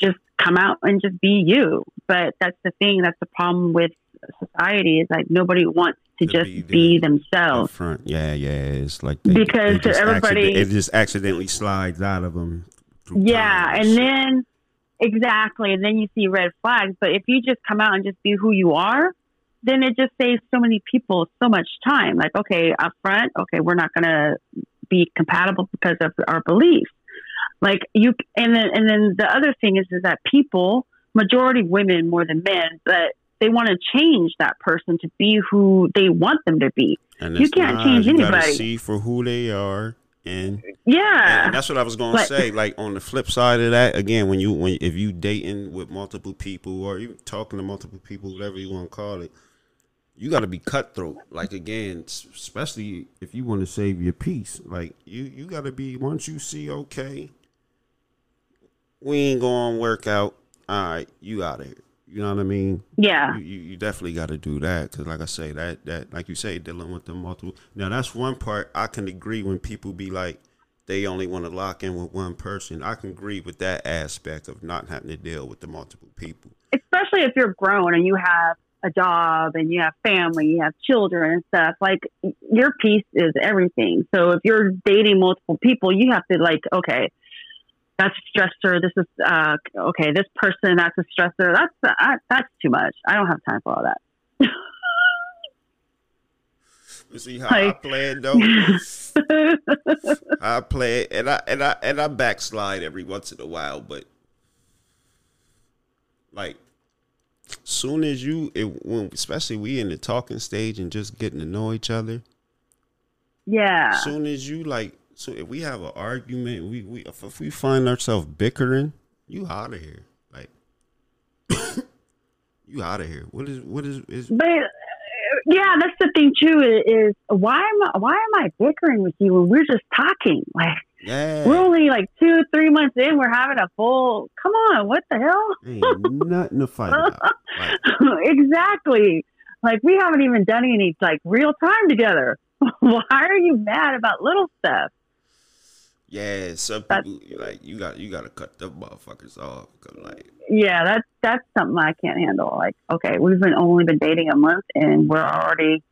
Just come out and just be you. But that's the thing. That's the problem with society is like nobody wants to, To just be be, themselves. Up front, yeah, yeah. It's like they, Because they everybody- it just accidentally slides out of them. Yeah, time and then exactly, and then you see red flags. But if you just come out and just be who you are, then it just saves so many people so much time. Like, okay, up front, okay, we're not gonna be compatible because of our beliefs. Like you, and then and then the other thing is is that people, majority women more than men, but they want to change that person to be who they want them to be. And you can't not. change anybody. see for who they are, and Yeah, And that's what I was gonna But- say. Like on the flip side of that, again, when you when if you dating with multiple people or you talking to multiple people, whatever you want to call it, you got to be cutthroat. Like again, especially if you want to save your peace. Like you you got to be once you see okay, we ain't going to work out. All right, you out of here. You know what I mean? yeah. you, you, definitely got to do that because like i say that that like you say dealing with the multiple now that's one part i can agree when people be like they only want to lock in with one person i can agree with that aspect of not having to deal with the multiple people especially if you're grown and you have a job and you have family, you have children and stuff. Like your piece is everything. So if you're dating multiple people, you have to like, okay, that's a stressor. This is uh, okay. This person, that's a stressor. That's uh, that's too much. I don't have time for all that. You see how I play it though. I play and I and I and I backslide every once in a while, but like soon as you, it, when especially we in the talking stage and just getting to know each other. Yeah. Soon as you like, so if we have an argument, we we if we find ourselves bickering, you out of here. Like you out of here. What is what is is? But uh, yeah, that's the thing too. Is, is why am I, why am I bickering with you when we're just talking? Like yeah. we're only like two three months in. We're having a full. Come on, what the hell? Ain't nothing to fight about. Like, exactly. Like we haven't even done any like real time together. why are you mad about little stuff? Yeah, some people like you got you got to cut them motherfuckers off. 'cause, like Yeah, that's that's something I can't handle. Like, okay, we've been only been dating a month and we're already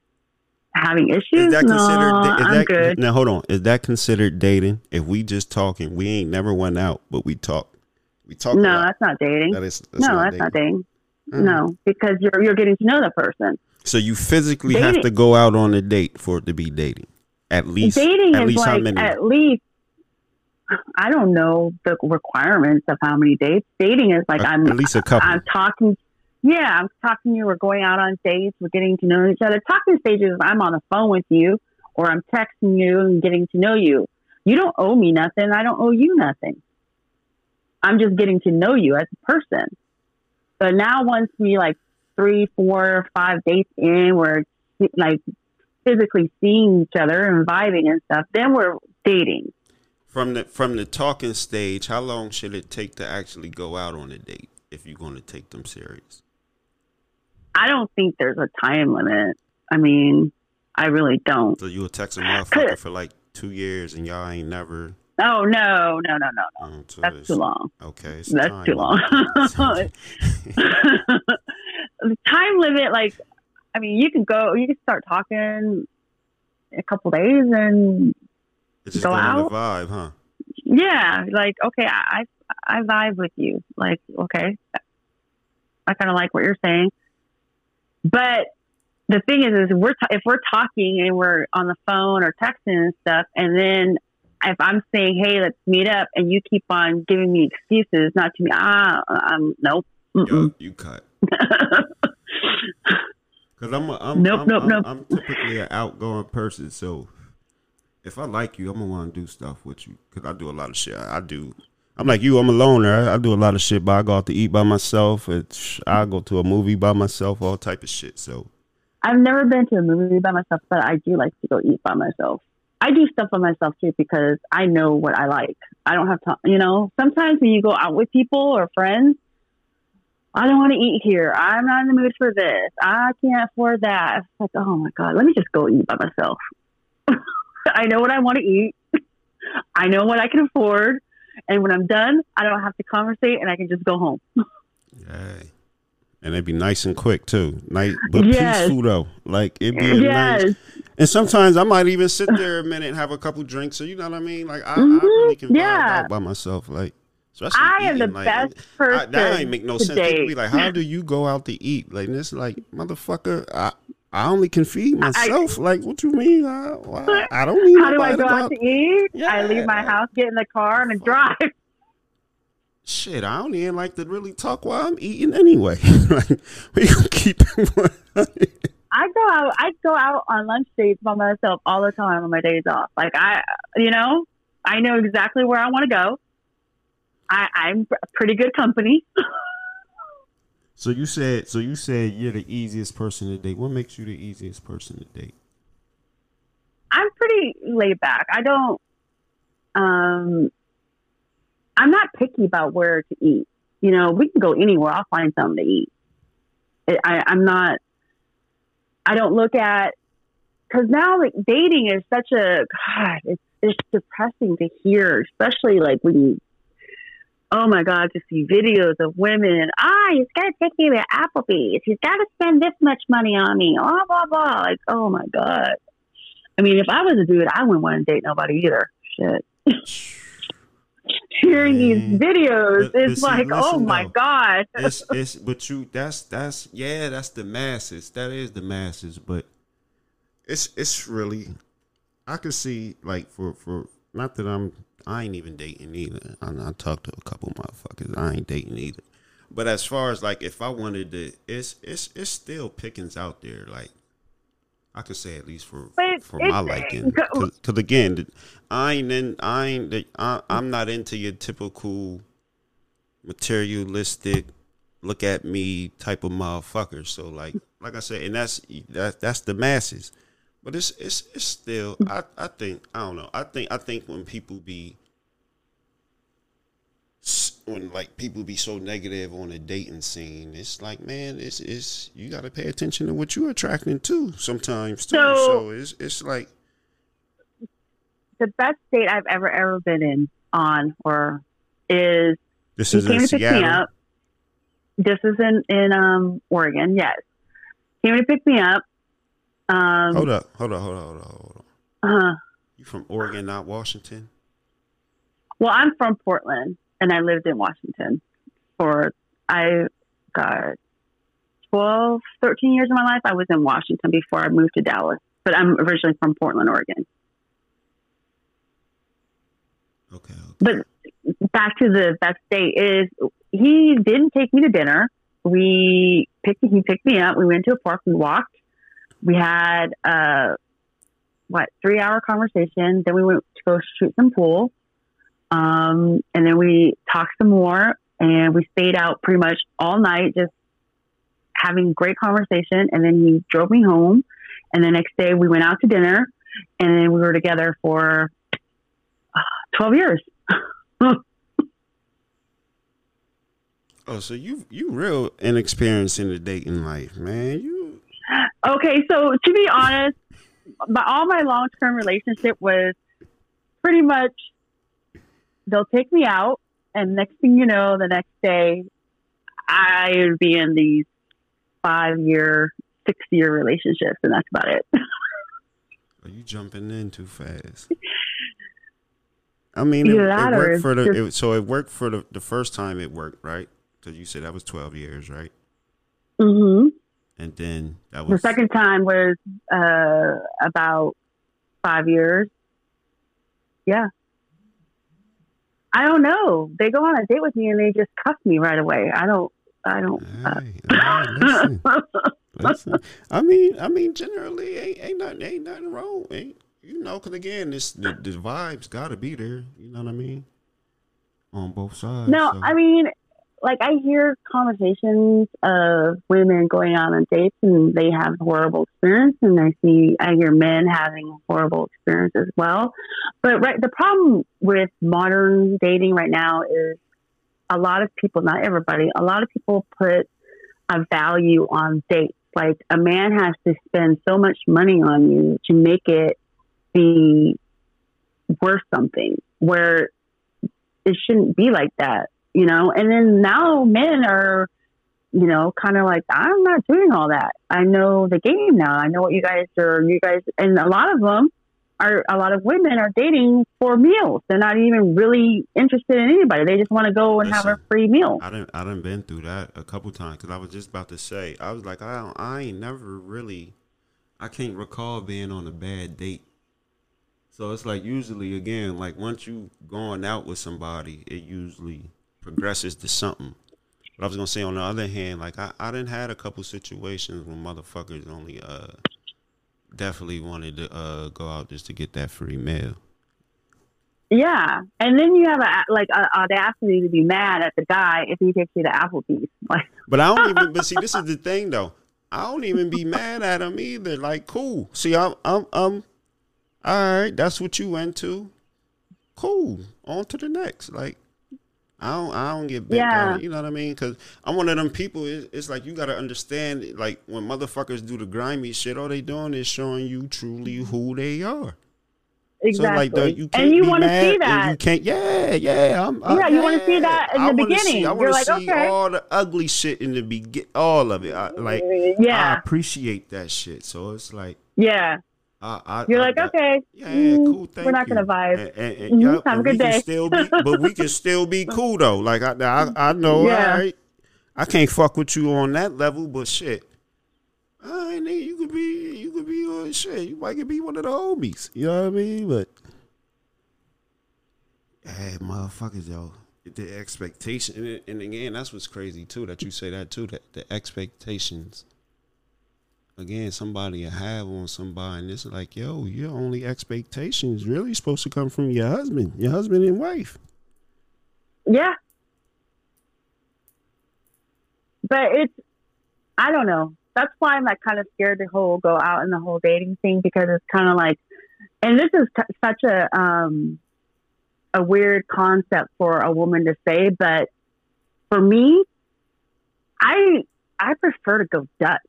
having issues. is that no, considered? da- is I'm good. now? Hold on. Is that considered dating? If we just talking, we ain't never went out, but we talk. We talk. No, that's not dating. That is that's no, not that's dating. not dating. Mm. No, because you're you're getting to know the person. So you physically have to go out on a date for it to be dating. At least dating at is least how like many? at least I don't know the requirements of how many dates. Dating is like Uh, I'm at least a couple. I'm talking. Yeah, I'm talking to you. We're going out on dates. We're getting to know each other. Talking stages. I'm on the phone with you, or I'm texting you and getting to know you. You don't owe me nothing. I don't owe you nothing. I'm just getting to know you as a person. But now, once we like three, four, five dates in, we're like physically seeing each other and vibing and stuff. Then we're dating. From the from the talking stage, how long should it take to actually go out on a date if you're going to take them serious? I don't think there's a time limit. I mean, I really don't. So you will text a motherfucker for like two years and y'all ain't never. Oh no, no, no, no, no. Um, so That's too long. Okay, That's too long. the time limit, like, I mean, you can go, you can start talking a couple days, and it's just Go out? vibe, huh? yeah, like, okay, I I vibe with you. Like, okay, I kind of like what you're saying, but the thing is, is we're if we're talking and we're on the phone or texting and stuff, and then if I'm saying, "Hey, let's meet up," and you keep on giving me excuses not to me, ah, I'm nope. Yo, you cut. Cause I'm a, I'm, Nope, I'm, nope, I'm, nope. I'm typically an outgoing person, so if I like you, I'm gonna want to do stuff with you. Cause I do a lot of shit. I, I do. I'm like you. I'm a loner. I, I do a lot of shit, but I go out to eat by myself. It's, I go to a movie by myself. All type of shit. So I've never been to a movie by myself, but I do like to go eat by myself. I do stuff by myself too because I know what I like. I don't have time, you know. Sometimes when you go out with people or friends, I don't want to eat here. I'm not in the mood for this. I can't afford that. It's like, oh my god, let me just go eat by myself. I know what I want to eat. I know what I can afford, and when I'm done, I don't have to conversate, and I can just go home. yeah, and it'd be nice and quick too. Nice, but Yes. peaceful though. Like it'd be Yes. nice. And sometimes I might even sit there a minute and have a couple drinks. So you know what I mean? Like I, I Mhm, really can yeah. out by myself. Like especially I am the like, best I, person that ain't make no sense. People be like, "How do you go out to eat?" Like this, like motherfucker. I I only can feed myself. like what you mean? I, I don't need How do I go to out to eat? Yeah. I leave my house, get in the car, and drive. Shit, I don't even like to really talk while I'm eating anyway. like we gonna keep it. I go out. I go out on lunch dates by myself all the time on my days off. Like I, you know, I know exactly where I want to go. I, I'm pretty good company. so you said, so you said you're the easiest person to date. What makes you the easiest person to date? I'm pretty laid back. I don't. Um, I'm not picky about where to eat. You know, we can go anywhere. I'll find something to eat. I, I'm not. I don't look at because now like dating is such a God. It's it's depressing to hear, especially like when you oh my god, to see videos of women. Ah, he's got to take me to Applebee's. He's got to spend this much money on me. Blah blah blah. Like, oh my god. I mean, if I was a dude, I wouldn't want to date nobody either. Shit. Hearing these videos, But- but it's see, like, oh my god. it's it's but you that's that's yeah that's the masses that is the masses but it's it's really I can see like for for not that I'm I ain't even dating either. I, I talked to a couple motherfuckers. I ain't dating either. But as far as like if I wanted to it's it's it's still pickings out there. Like I could say at least for But for my liking. because again I ain't in I ain't the, I, I'm not into your typical materialistic look at me type of motherfucker. So like like I said, and that's that that's the masses. But it's it's it's still I, I think I don't know. I think I think when people be when like people be so negative on the dating scene, it's like man, it's it's you got to pay attention to what you're attracting too sometimes too. So- So, it's it's like the best date I've ever ever been in on or is this is came in to pick me Seattle. up. This is in in um Oregon. Yes, came to pick me up. Um, Hold up, hold up, hold up, hold up, hold up. uh, You from Oregon, not Washington? well, I'm from Portland, and I lived in Washington for I got 12, 13 years of my life. I was in Washington before I moved to Dallas, but I'm originally from Portland, Oregon. Okay. okay. But back to the best date is he didn't take me to dinner. We picked he picked me up. We went to a park. We walked. We had a what three hour conversation. Then we went to go shoot some pool. Um, and then we talked some more, and we stayed out pretty much all night, just having great conversation. And then he drove me home. And the next day we went out to dinner, and then we were together for uh, twelve years. Oh, so you you real inexperienced in the dating life, man. You Okay, so to be honest, my, all my long term relationship was pretty much they'll take me out, and next thing you know, the next day, I would be in these five year, six year relationships, and that's about it. are you jumping in too fast? I mean, it, it worked for the it, so it worked for the the first time it worked, right? Because you said that was twelve years, right? hmm And then that The second time was uh, about five years. Yeah. I don't know. They go on a date with me and they just cuff me right away. I don't. I don't. Uh, listen, listen. I mean, I mean, generally, ain't ain't nothing, ain't nothing wrong. Ain't you know? Because again, this the, the vibes got to be there. You know what I mean? On both sides. No, so. I mean, like I hear conversations of women going out on dates and they have horrible experience, and I see I hear men having horrible experience as well. But right, the problem with modern dating right now is a lot of people, not everybody, a lot of people put a value on dates. Like a man has to spend so much money on you to make it be worth something. Where it shouldn't be like that, you know. And then now men are, you know, kind of like I'm not doing all that. I know the game now. I know what you guys are. You guys, and a lot of them are. A lot of women are dating for meals. They're not even really interested in anybody. They just want to go and have a free meal. I didn't I didn't been through that a couple times because I was just about to say I was like I don't, I ain't never really I can't recall being on a bad date. So it's like usually again like once you going out with somebody, it usually progresses to something. But I was gonna say on the other hand, like I I didn't had a couple situations when motherfuckers only uh definitely wanted to uh go out just to get that free meal. Yeah, and then you have a like a audacity to be mad at the guy if he takes you to Applebee's. Like, But I don't even. But see, this is the thing, though. I don't even be mad at him either. Like, cool. See, I'm, I'm, I'm. All right, that's what you went to. Cool. On to the next. Like, I don't, I don't get bent Yeah. it. You know what I mean? Because I'm one of them people. It's, it's like you got to understand. Like when motherfuckers do the grimy shit, all they doing is showing you truly who they are. exactly. So like, you can't and you want to see that. You can't. Yeah, yeah. I'm, uh, yeah, you want to see that in I the beginning. See, I You're like, see okay. all the ugly shit in the begin, all of it. I, like, I appreciate that shit. So it's like, yeah. I, I, You're I like, got- okay, Yeah, mm, cool. Thank we're not you. gonna vibe. And, and, and, Mhm, yeah, have a but good we can day. Still be, but we can still be cool though. Like I, I, I know. Yeah. All right, I can't fuck with you on that level, but shit. All right, nigga, you could be, you could be on shit. You might could be one of the homies. You know what I mean? But hey, motherfuckers, yo, the expectation, and, and again, that's what's crazy too. That you say that too. That the expectations. Again, somebody will have on somebody, and it's like, yo, your only expectations really supposed to come from your husband, your husband and wife. Yeah. But it's, I don't know. That's why I'm like kind of scared to whole go out in the whole dating thing because it's kind of like, and this is t- such a um a weird concept for a woman to say, but for me, I I prefer to go Dutch.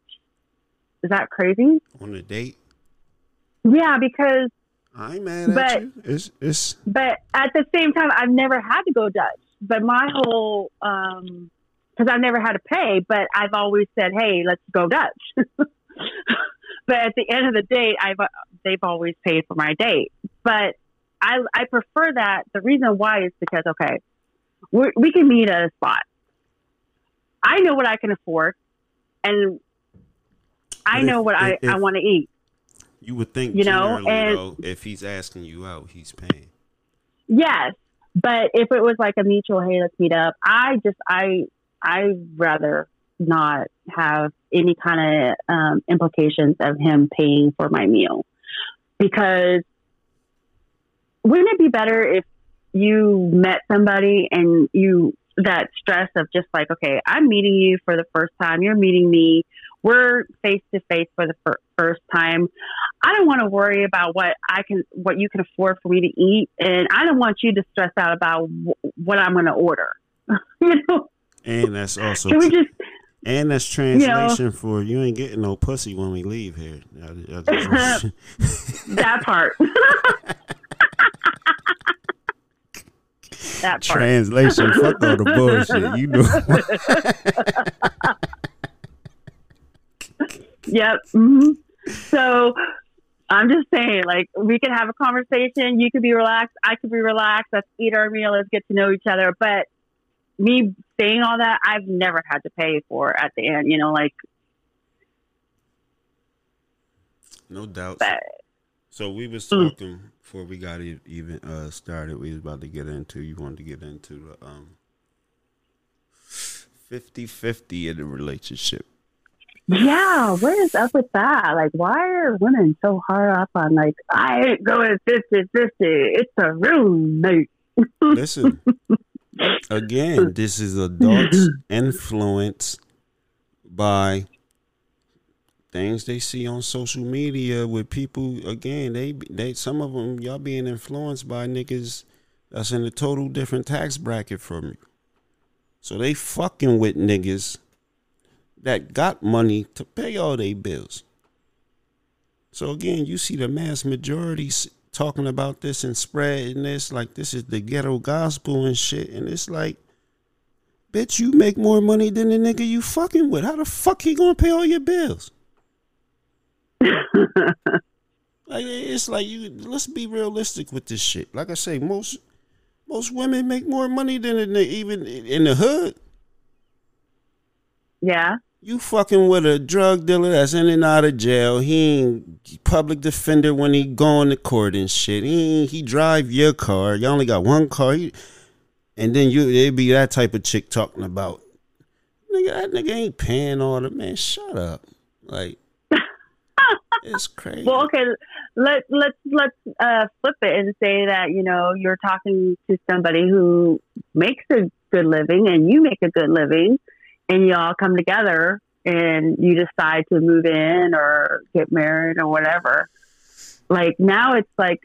Is that crazy? on a date. Yeah, because I ain't mad at But- you. It's it's but at the same time, I've never had to go Dutch. But my whole, um, because I've never had to pay, but I've always said, "Hey, let's go Dutch." but at the end of the day, I've uh, they've always paid for my date. But I I prefer that. The reason why is because okay, we we can meet at a spot. I know what I can afford, and I know if- what I, if- I want to eat. you would think You know, and- though, if he's asking you out, he's paying. Yes, but if it was like a mutual, hey, let's meet up. I just I I rather not have any kind of um, implications of him paying for my meal because wouldn't it be better if you met somebody and you that stress of just like okay i'm meeting you for the first time you're meeting me we're face to face for the fir- first time i don't want to worry about what i can what you can afford for me to eat and i don't want you to stress out about w- what i'm going to order you know And that's also can we just and that's translation for you ain't getting no pussy when we leave here. I- I that part that part translation, fuck all the bullshit. You know. Yep. hmm So I'm just saying, like, we could have a conversation. You could be relaxed. I could be relaxed. Let's eat our meal. Let's get to know each other. But me saying all that, I've never had to pay for at the end. You know, like, no doubt. but So we was Mm. talking before we got even uh, started. We was about to get into. You wanted to get into the um 50-50 in the relationship. Yeah, what is up with that? Like, why are women so hard up on like, I ain't going 50 50. It's a roommate. Listen, again, this is adults influenced by things they see on social media with people. Again, they they some of them y'all being influenced by niggas that's in a total different tax bracket from you. So they fucking with niggas that got money to pay all their bills. So again, you see the mass majority talking about this and spreading this like this is the ghetto gospel and shit, and it's like, bitch, you make more money than the nigga you fucking with. How the fuck he gonna pay all your bills? Like it's like you. Let's be realistic with this shit. Like I say, most most women make more money than the, even in the hood. yeah. You fucking with a drug dealer that's in and out of jail. He ain't public defender when he going to court and shit. He he drive your car. You only got one car. He- and then you it be that type of chick talking about nigga. That nigga ain't paying all the man. Shut up. Like it's crazy. Well, okay, let let's let's uh, flip it and say that you know you're talking to somebody who makes a good living and you make a good living, and y'all come together and you decide to move in or get married or whatever. Like now, it's like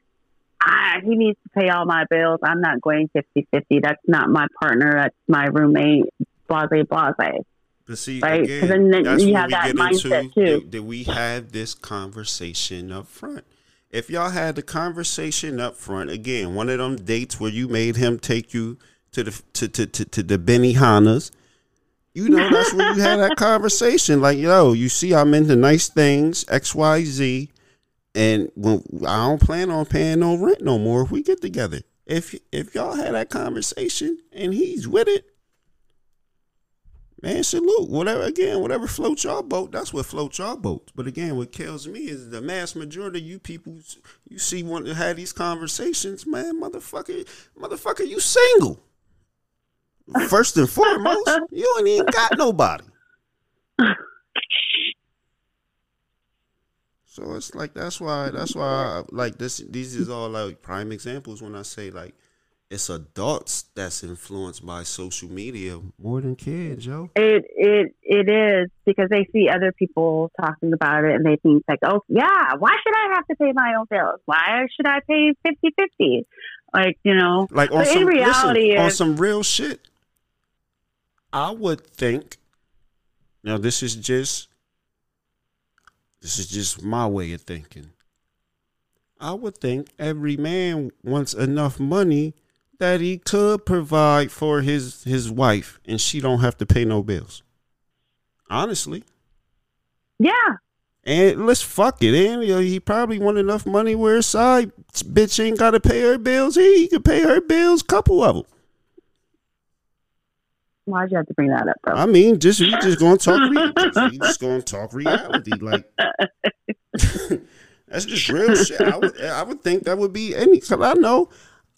ah, he needs to pay all my bills. I'm not going 50-50. That's not my partner. That's my roommate. Blase, blase. But see, Right? again, then- then you have that mindset, into. too. Did, did we have this conversation up front? if y'all had the conversation up front again, one of them dates where you made him take you to the to to to, to the Benihana's, you know that's when you had that conversation. Like, yo, you see, I'm into nice things, X, Y, Z, and when I don't plan on paying no rent no more if we get together. If if y'all had that conversation and he's with it, man, salute. Whatever again, whatever floats your boat, that's what floats your boat. But again, what kills me is the mass majority of you people you see want to have these conversations, man, motherfucker, motherfucker, you single. First and foremost, you ain't even got nobody. So it's like that's why that's why I, like this these is all like prime examples when I say like it's adults that's influenced by social media more than kids, yo. It it it is because they see other people talking about it and they think like, oh yeah, why should I have to pay my own bills? Why should I pay 50-50? Like you know, like on but some in reality, listen, on some real shit. I would think. Now this is just this is just my way of thinking. I would think every man wants enough money that he could provide for his his wife and she don't have to pay no bills. Honestly. yeah, And let's fuck it. And he probably want enough money where his side bitch ain't gotta pay her bills. He, he could pay her bills, couple of them. Why'd you have to bring that up, though? I mean, just we just gonna talk. Re- we just gonna talk reality. Like that's just real shit. I would, I would think that would be any. Cause I know,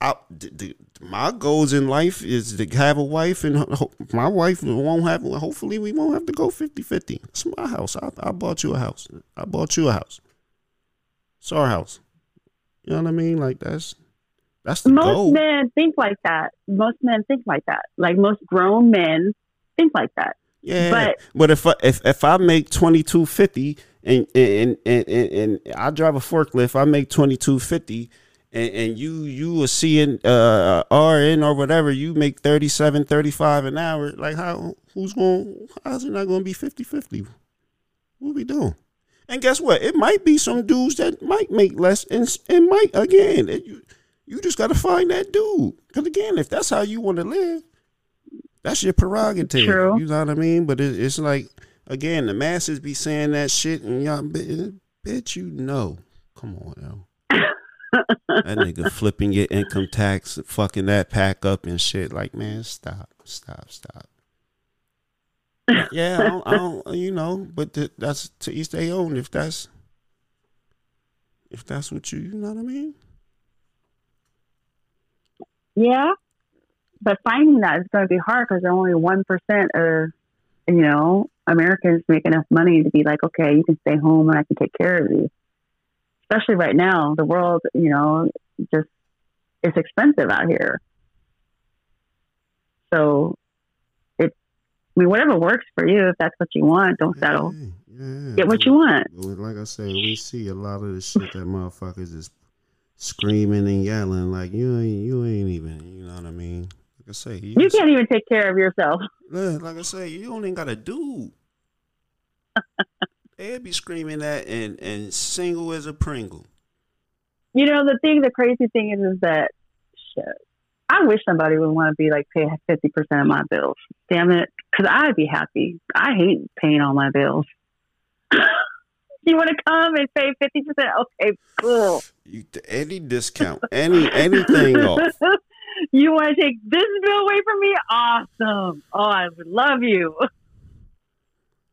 I, the, the, my goals in life is to have a wife, and ho- my wife won't have. Hopefully, we won't have to go 50-50. It's my house. I, I bought you a house. I bought you a house. It's our house. You know what I mean? Like that's that's the most goal. men think like that. Most men think like that. Like most grown men think like that. Yeah, but, But- if I, if if I make twenty two fifty and and, and and and I drive a forklift, I make twenty two fifty, and and you you are seeing uh RN or whatever, you make 37, 35 an hour. Like how who's going? How's it not going to be 50-50? What we doing? And guess what? It might be some dudes that might make less, and it might again. It, you you just got to find that dude. Because again, if that's how you want to live, that's your prerogative. True. You know what I mean? But it, it's like again, the masses be saying that shit, and y'all, bi- bitch, you know. Come on, yo. that nigga flipping your income tax, fucking that pack up and shit. Like, man, stop, stop, stop. yeah, I don't, I don't, you know, but th- that's to each their own. If that's, if that's what you, you know what I mean? Yeah, but finding that is going to be hard because only one percent of you know Americans make enough money to be like, okay, you can stay home and I can take care of you. Especially right now, the world, you know, just it's expensive out here. So, it, I mean, whatever works for you. If that's what you want, don't settle. Yeah, yeah. Get what you want. Like I said, we see a lot of the shit that motherfuckers is screaming and yelling like you ain't you ain't even you know what I mean. Like I say, you, You can't even take care of yourself. Like I say, you don't even got a dude. They'd be screaming that and and single as a Pringle. You know, the thing, the crazy thing is, is that shit. I wish somebody would want to be like pay fifty percent of my bills. Damn it, because I'd be happy. I hate paying all my bills. you want to come and pay fifty percent? Okay, cool. You any discount, any anything off. you want to take this bill away from me? Awesome. Oh, I would love you.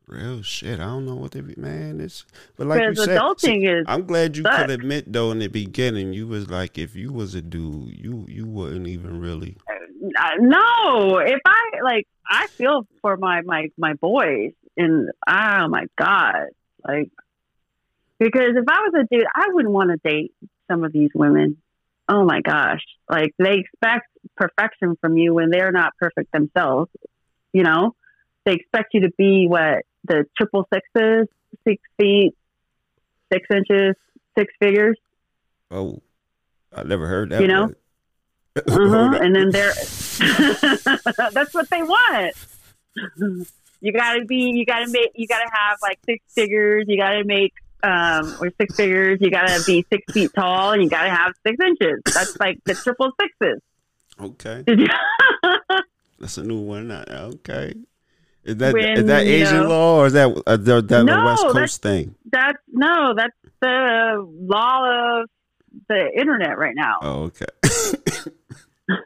Real shit. I don't know what they be man. It's but like you said, adulting is I'm glad you sucks. could admit though in the beginning you was like if you was a dude, you you wouldn't even really Uh, no if i like i feel for my my my boys and oh my god like because if i was a dude i wouldn't want to date some of these women oh my gosh like they expect perfection from you when they're not perfect themselves you know they expect you to be what the triple sixes six feet six inches six figures Oh, I never heard that. You know? word. uh-huh. and then they're that's what they want you gotta be you gotta make you gotta have like six figures you gotta make um, or six figures, you got to be six feet tall and you got to have six inches. That's like the triple sixes. Okay, that's a new one. Uh, Okay, is that is When, that you Asian know- law or is that uh, that, that No, West Coast thing? that's no, that's the law of the internet right now, Oh, okay.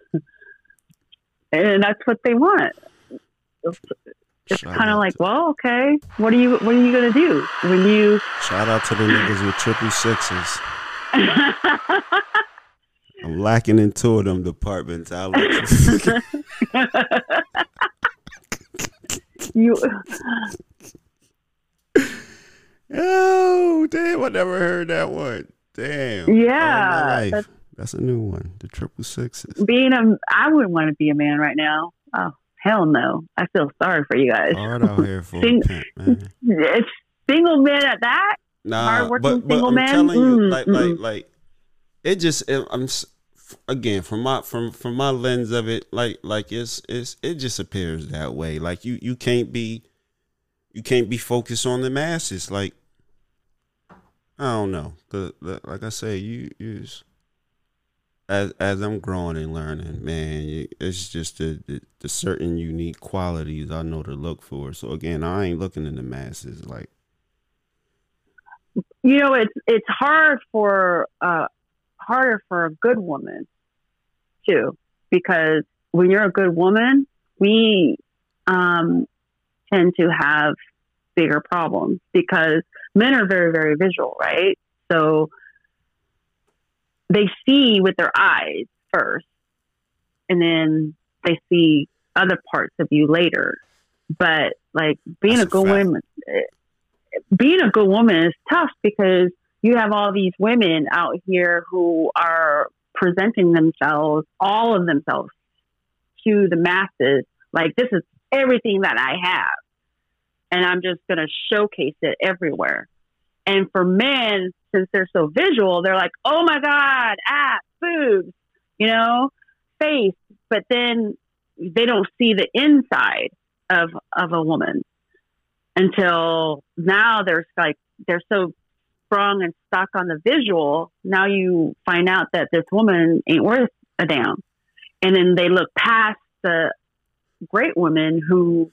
and that's what they want. It's kind of like, to- well, okay, what are you what are you gonna do when you? shout out to the niggas with triple sixes. I'm lacking in two of them departments. I'll you. you oh, damn! I never heard that one. Damn. Yeah, All my life. that's- That's a new one. The triple sixes. being a I wouldn't want to be a man right now. Oh hell no! I feel sorry for you guys. Hard out here for a Sing- pimp, man. It's single men at that. Nah, Hardworking but, but single I'm man? telling you, Mm, like, like, like, it just. It, I'm again from my from from my lens of it, like, like it's it's it just appears that way. Like you you can't be, you can't be focused on the masses. Like, I don't know, 'Cause, like I say, you you. As as I'm growing and learning, man, it's just the, the the certain unique qualities I know to look for. So again, I ain't looking in the masses. Like, You know, it's it's hard for uh harder for a good woman too, because when you're a good woman, we um tend to have bigger problems because men are very very visual, right? So they see with their eyes first, and then they see other parts of you later. But like being That's a a good fact. woman, being a good woman is tough because you have all these women out here who are presenting themselves, all of themselves, to the masses. Like this is everything that I have, and I'm just going to showcase it everywhere. And for men, since they're so visual, they're like, "Oh my god, ass, boobs," you know, face. But then they don't see the inside of of a woman until now. There's like they're so sprung and stuck on the visual. Now you find out that this woman ain't worth a damn, and then they look past the great woman who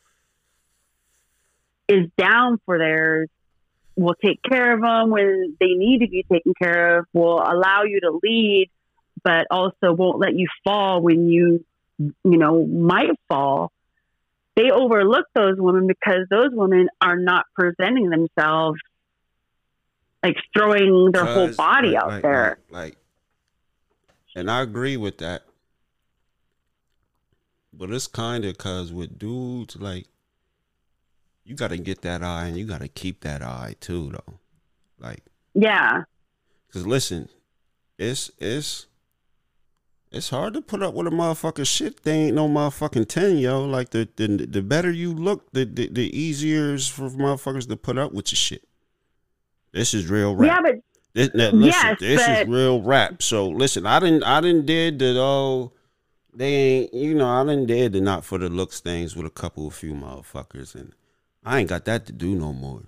is down for theirs will take care of them when they need to be taken care of, will allow you to lead, but also won't let you fall when you, you know, might fall. They overlook those women because those women are not presenting themselves like throwing their whole body like- out like- there. Like, like- and I agree with that. But it's kind of cause with dudes, like, you got to get that eye and you got to keep that eye too, though. Like, yeah. cause listen, it's it's it's hard to put up with a motherfucker shit. They ain't no motherfucking ten, yo. Like the the the better you look, the the, the easier is for motherfuckers to put up with your shit. This is real rap. Yeah, but This, now, listen, Yes, this is real rap. So listen, I didn't, I didn't did the oh, they ain't, you know, I didn't did the not for the looks things with a couple of few motherfuckers, and I ain't got that to do no more.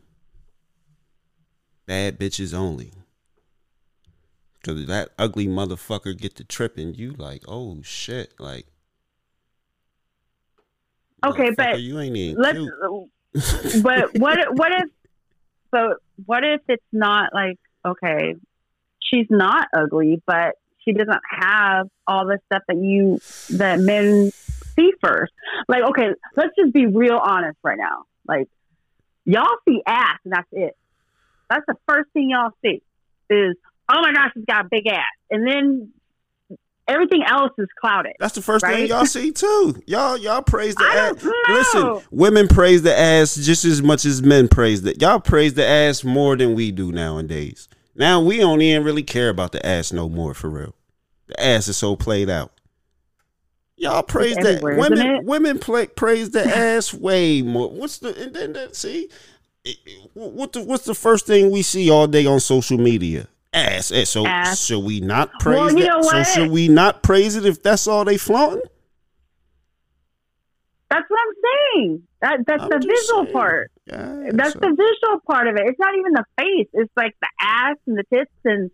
Bad bitches only. Cause that ugly motherfucker get to tripping, you like, oh shit, like. Okay, but you ain't even let's cute. but what what if but what if it's not like okay she's not ugly but she doesn't have all the stuff that you that men see first like okay let's just be real honest right now like y'all see ass and that's it that's the first thing y'all see is oh my gosh she's got a big ass and then everything else is clouded That's the first thing y'all see too. Y'all y'all praise the ass. Listen, women praise the ass just as much as men praise the. Y'all praise the ass more than we do nowadays. Now we don't even really care about the ass no more for real. The ass is so played out. Y'all praise that women women play, praise the ass way more. What's the and then then see what the what's the first thing we see all day on social media? Ass. Eh, So Ass. should we not praise Well, you that? know So should we not praise it if that's all they flaunting? that's what i'm saying that that's I'm the visual saying. part Yeah, That's so- the visual part of it. It's not even the face. It's like the ass and the tits and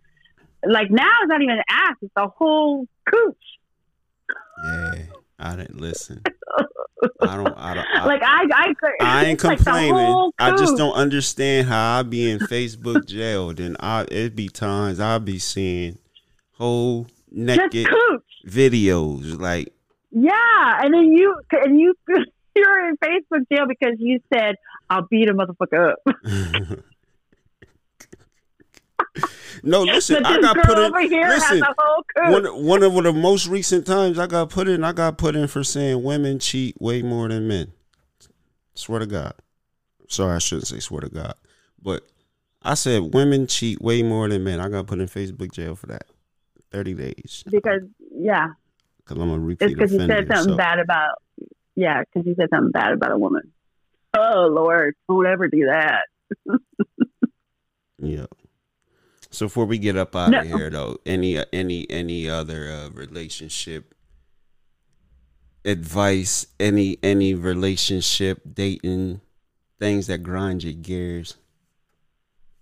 like now it's not even ass. It's the whole cooch. Yeah. I didn't listen. I don't. I don't. I, like I, I, I ain't it's like complaining. I just don't understand how I be in Facebook jail. Then I it be times I be seeing whole naked videos. Like Yeah, and then you and you you're in Facebook jail because you said I'll beat a motherfucker up. no, listen. I got put in. Listen, has a whole one one of the most recent times I got put in, I got put in for saying women cheat way more than men. Swear to God. Sorry, I shouldn't say swear to God, but I said women cheat way more than men. I got put in Facebook jail for that, thirty days, because yeah, because I'm a it's repeat because you said something so- bad about yeah, because you said something bad about a woman. Oh Lord, don't ever do that. Yeah. So before we get up out No. of here, though, any any any other uh, relationship advice, any any relationship dating things that grind your gears?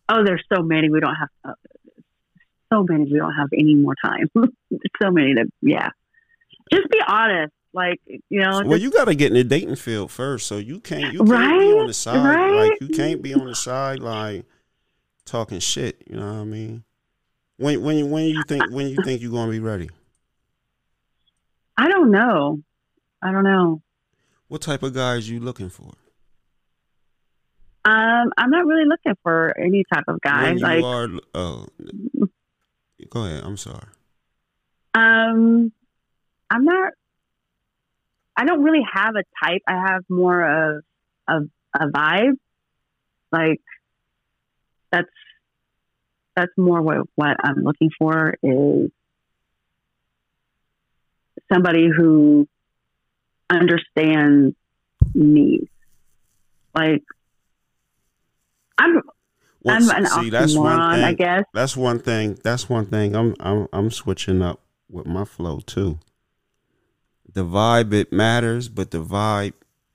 Oh, there's so many we don't have. Uh, so many we don't have any more time. so many that yeah. Just be honest, like you know. well, just- you got to get in the dating field first, so you can't you can't be on the side right. like you can't be on the side like talking shit. You know what I mean? When when when you think when you think you're gonna be ready? I don't know. I don't know. What type of guys you looking for? Um, I'm not really looking for any type of guy. you Like, are, oh, go ahead. I'm sorry. um, I'm not. I don't really have a type. I have more of of a vibe. Like, that's that's more what what I'm looking for is somebody who understands me. Like, I'm Once- I'm an see, that's one thing. I guess. That's one thing. That's one thing. I'm I'm I'm switching up with my flow too. The vibe it matters, but the vibe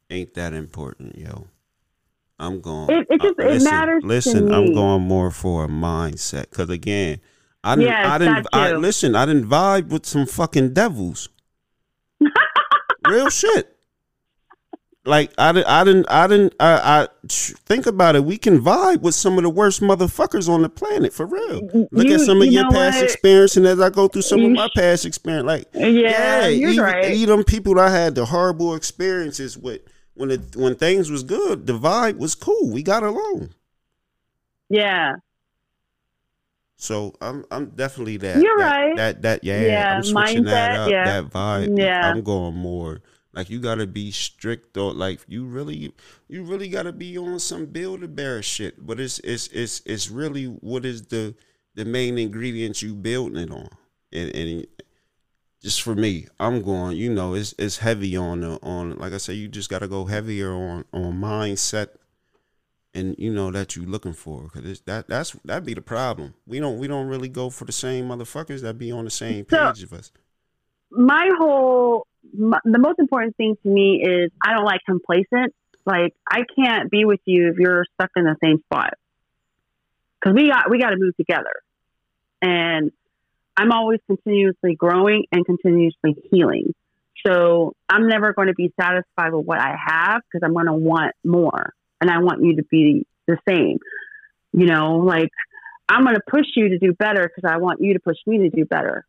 ain't that important, yo. I'm going. It- it uh, just- it listen, matters to Listen, I'm going more for a mindset because again, I didn't. Yes, I didn't. I listen. I didn't vibe with some fucking devils. Real shit. Like I didn't. I didn't. I didn't. I, I think about it. We can vibe with some of the worst motherfuckers on the planet for real. Look You- at some of you your past what? experience, and as I go through some of my past experience, like Yeah, you're even, right. even them people that I had the horrible experiences with when it when things was good, the vibe was cool. We got along. Yeah. So I'm I'm definitely that. You're that, right. That that yeah. Yeah, I'm switching that up. yeah. That vibe. Yeah. I'm going more. Like you gotta be strict or like you really you really gotta be on some build a bear shit. But it's it's it's it's really what is the the main ingredients you building it on. And and just for me, I'm going, you know, it's it's heavy on the on like I said, you just gotta go heavier on on mindset and you know that you're looking for because that that's that be the problem. We don't we don't really go for the same motherfuckers that be on the same So- page of us. My whole, my, the most important thing to me is I don't like complacent. Like I can't be with you if you're stuck in the same spot. Cause we got, we got to move together. And I'm always continuously growing and continuously healing. So I'm never going to be satisfied with what I have because I'm going to want more. And I want you to be the same. You know, like I'm going to push you to do better because I want you to push me to do better.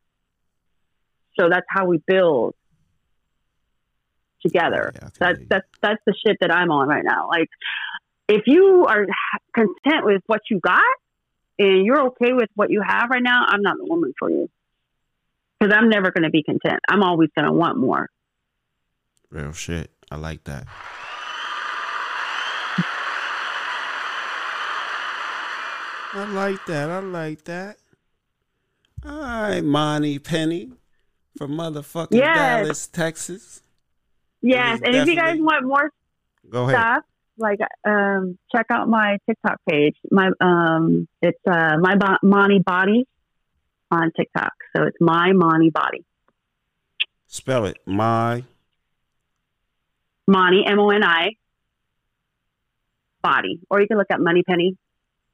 So that's how we build together. Yeah, That's that's that's the shit that I'm on right now. Like, if you are content with what you got and you're okay with what you have right now, I'm not the woman for you. Because I'm never going to be content. I'm always going to want more. Real shit. I like that. I like that. I like that. All right, Moni Penny from motherfucking Yes. Dallas, Texas. Yes, is and if you guys want more Go ahead. stuff, like um, check out my TikTok page. My um, it's uh, my Bo- Moni Body on TikTok. So it's my Moni Body. Spell it. My Moni M O N I Body, or you can look up Moni Penny.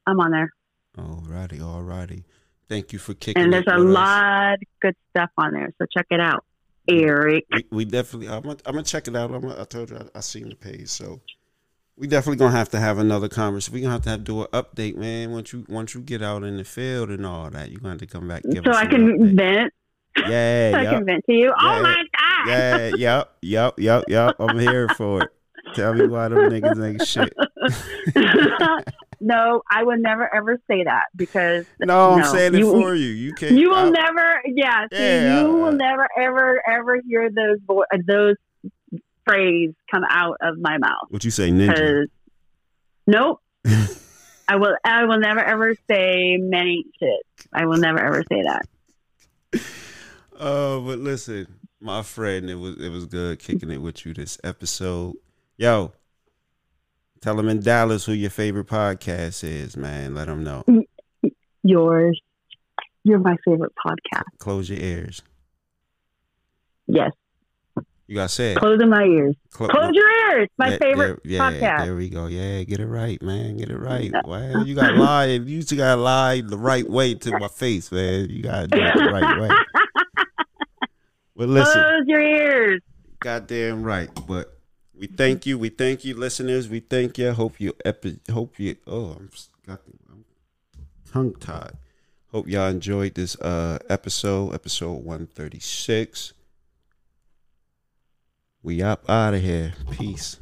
I'm on there, Alrighty, alrighty. Thank you for kicking. and there's a us. lot of good stuff on there. So check it out, Eric. We, we definitely. I'm gonna, I'm gonna check it out. I'm gonna, I told you I, I seen the page, so we definitely gonna have to have another conversation. We gonna have to have do an update, man. Once you once you get out in the field and all that, you gonna have to come back. Give So I can update. vent. Yeah, so I can vent to you. Oh yeah. Oh my god. yeah, yep, yep, yep, yep. I'm here for it. Tell me why them niggas ain't shit. no, I would never ever say that because No, I'm No, saying it for you. You can't. you will I- never. Yeah, see, you I- will never ever ever hear those vo- those phrase come out of my mouth What you say, ninja? nope. I will. I will never ever say many shit. I will never ever say that. Oh, but listen, my friend, it was it was good kicking it with you this episode. Yo, tell them in Dallas who your favorite podcast is, man. Let them know. Yours. You're my favorite podcast. Close your ears. Yes, You got said. closing my ears. Clo- Close your ears. My Yeah, favorite yeah, podcast. There we go. Yeah, get it right, man. Get it right. Well, you got to lie. You just got to lie the right way to my face, man. You got to do it the right way. But listen. Close your ears. Goddamn right. But we thank you. We thank you, listeners. We thank you. Hope you epi- hope you oh I'm got I'm tongue tied. Hope y'all enjoyed this uh episode, episode 136. We up out of here. Peace.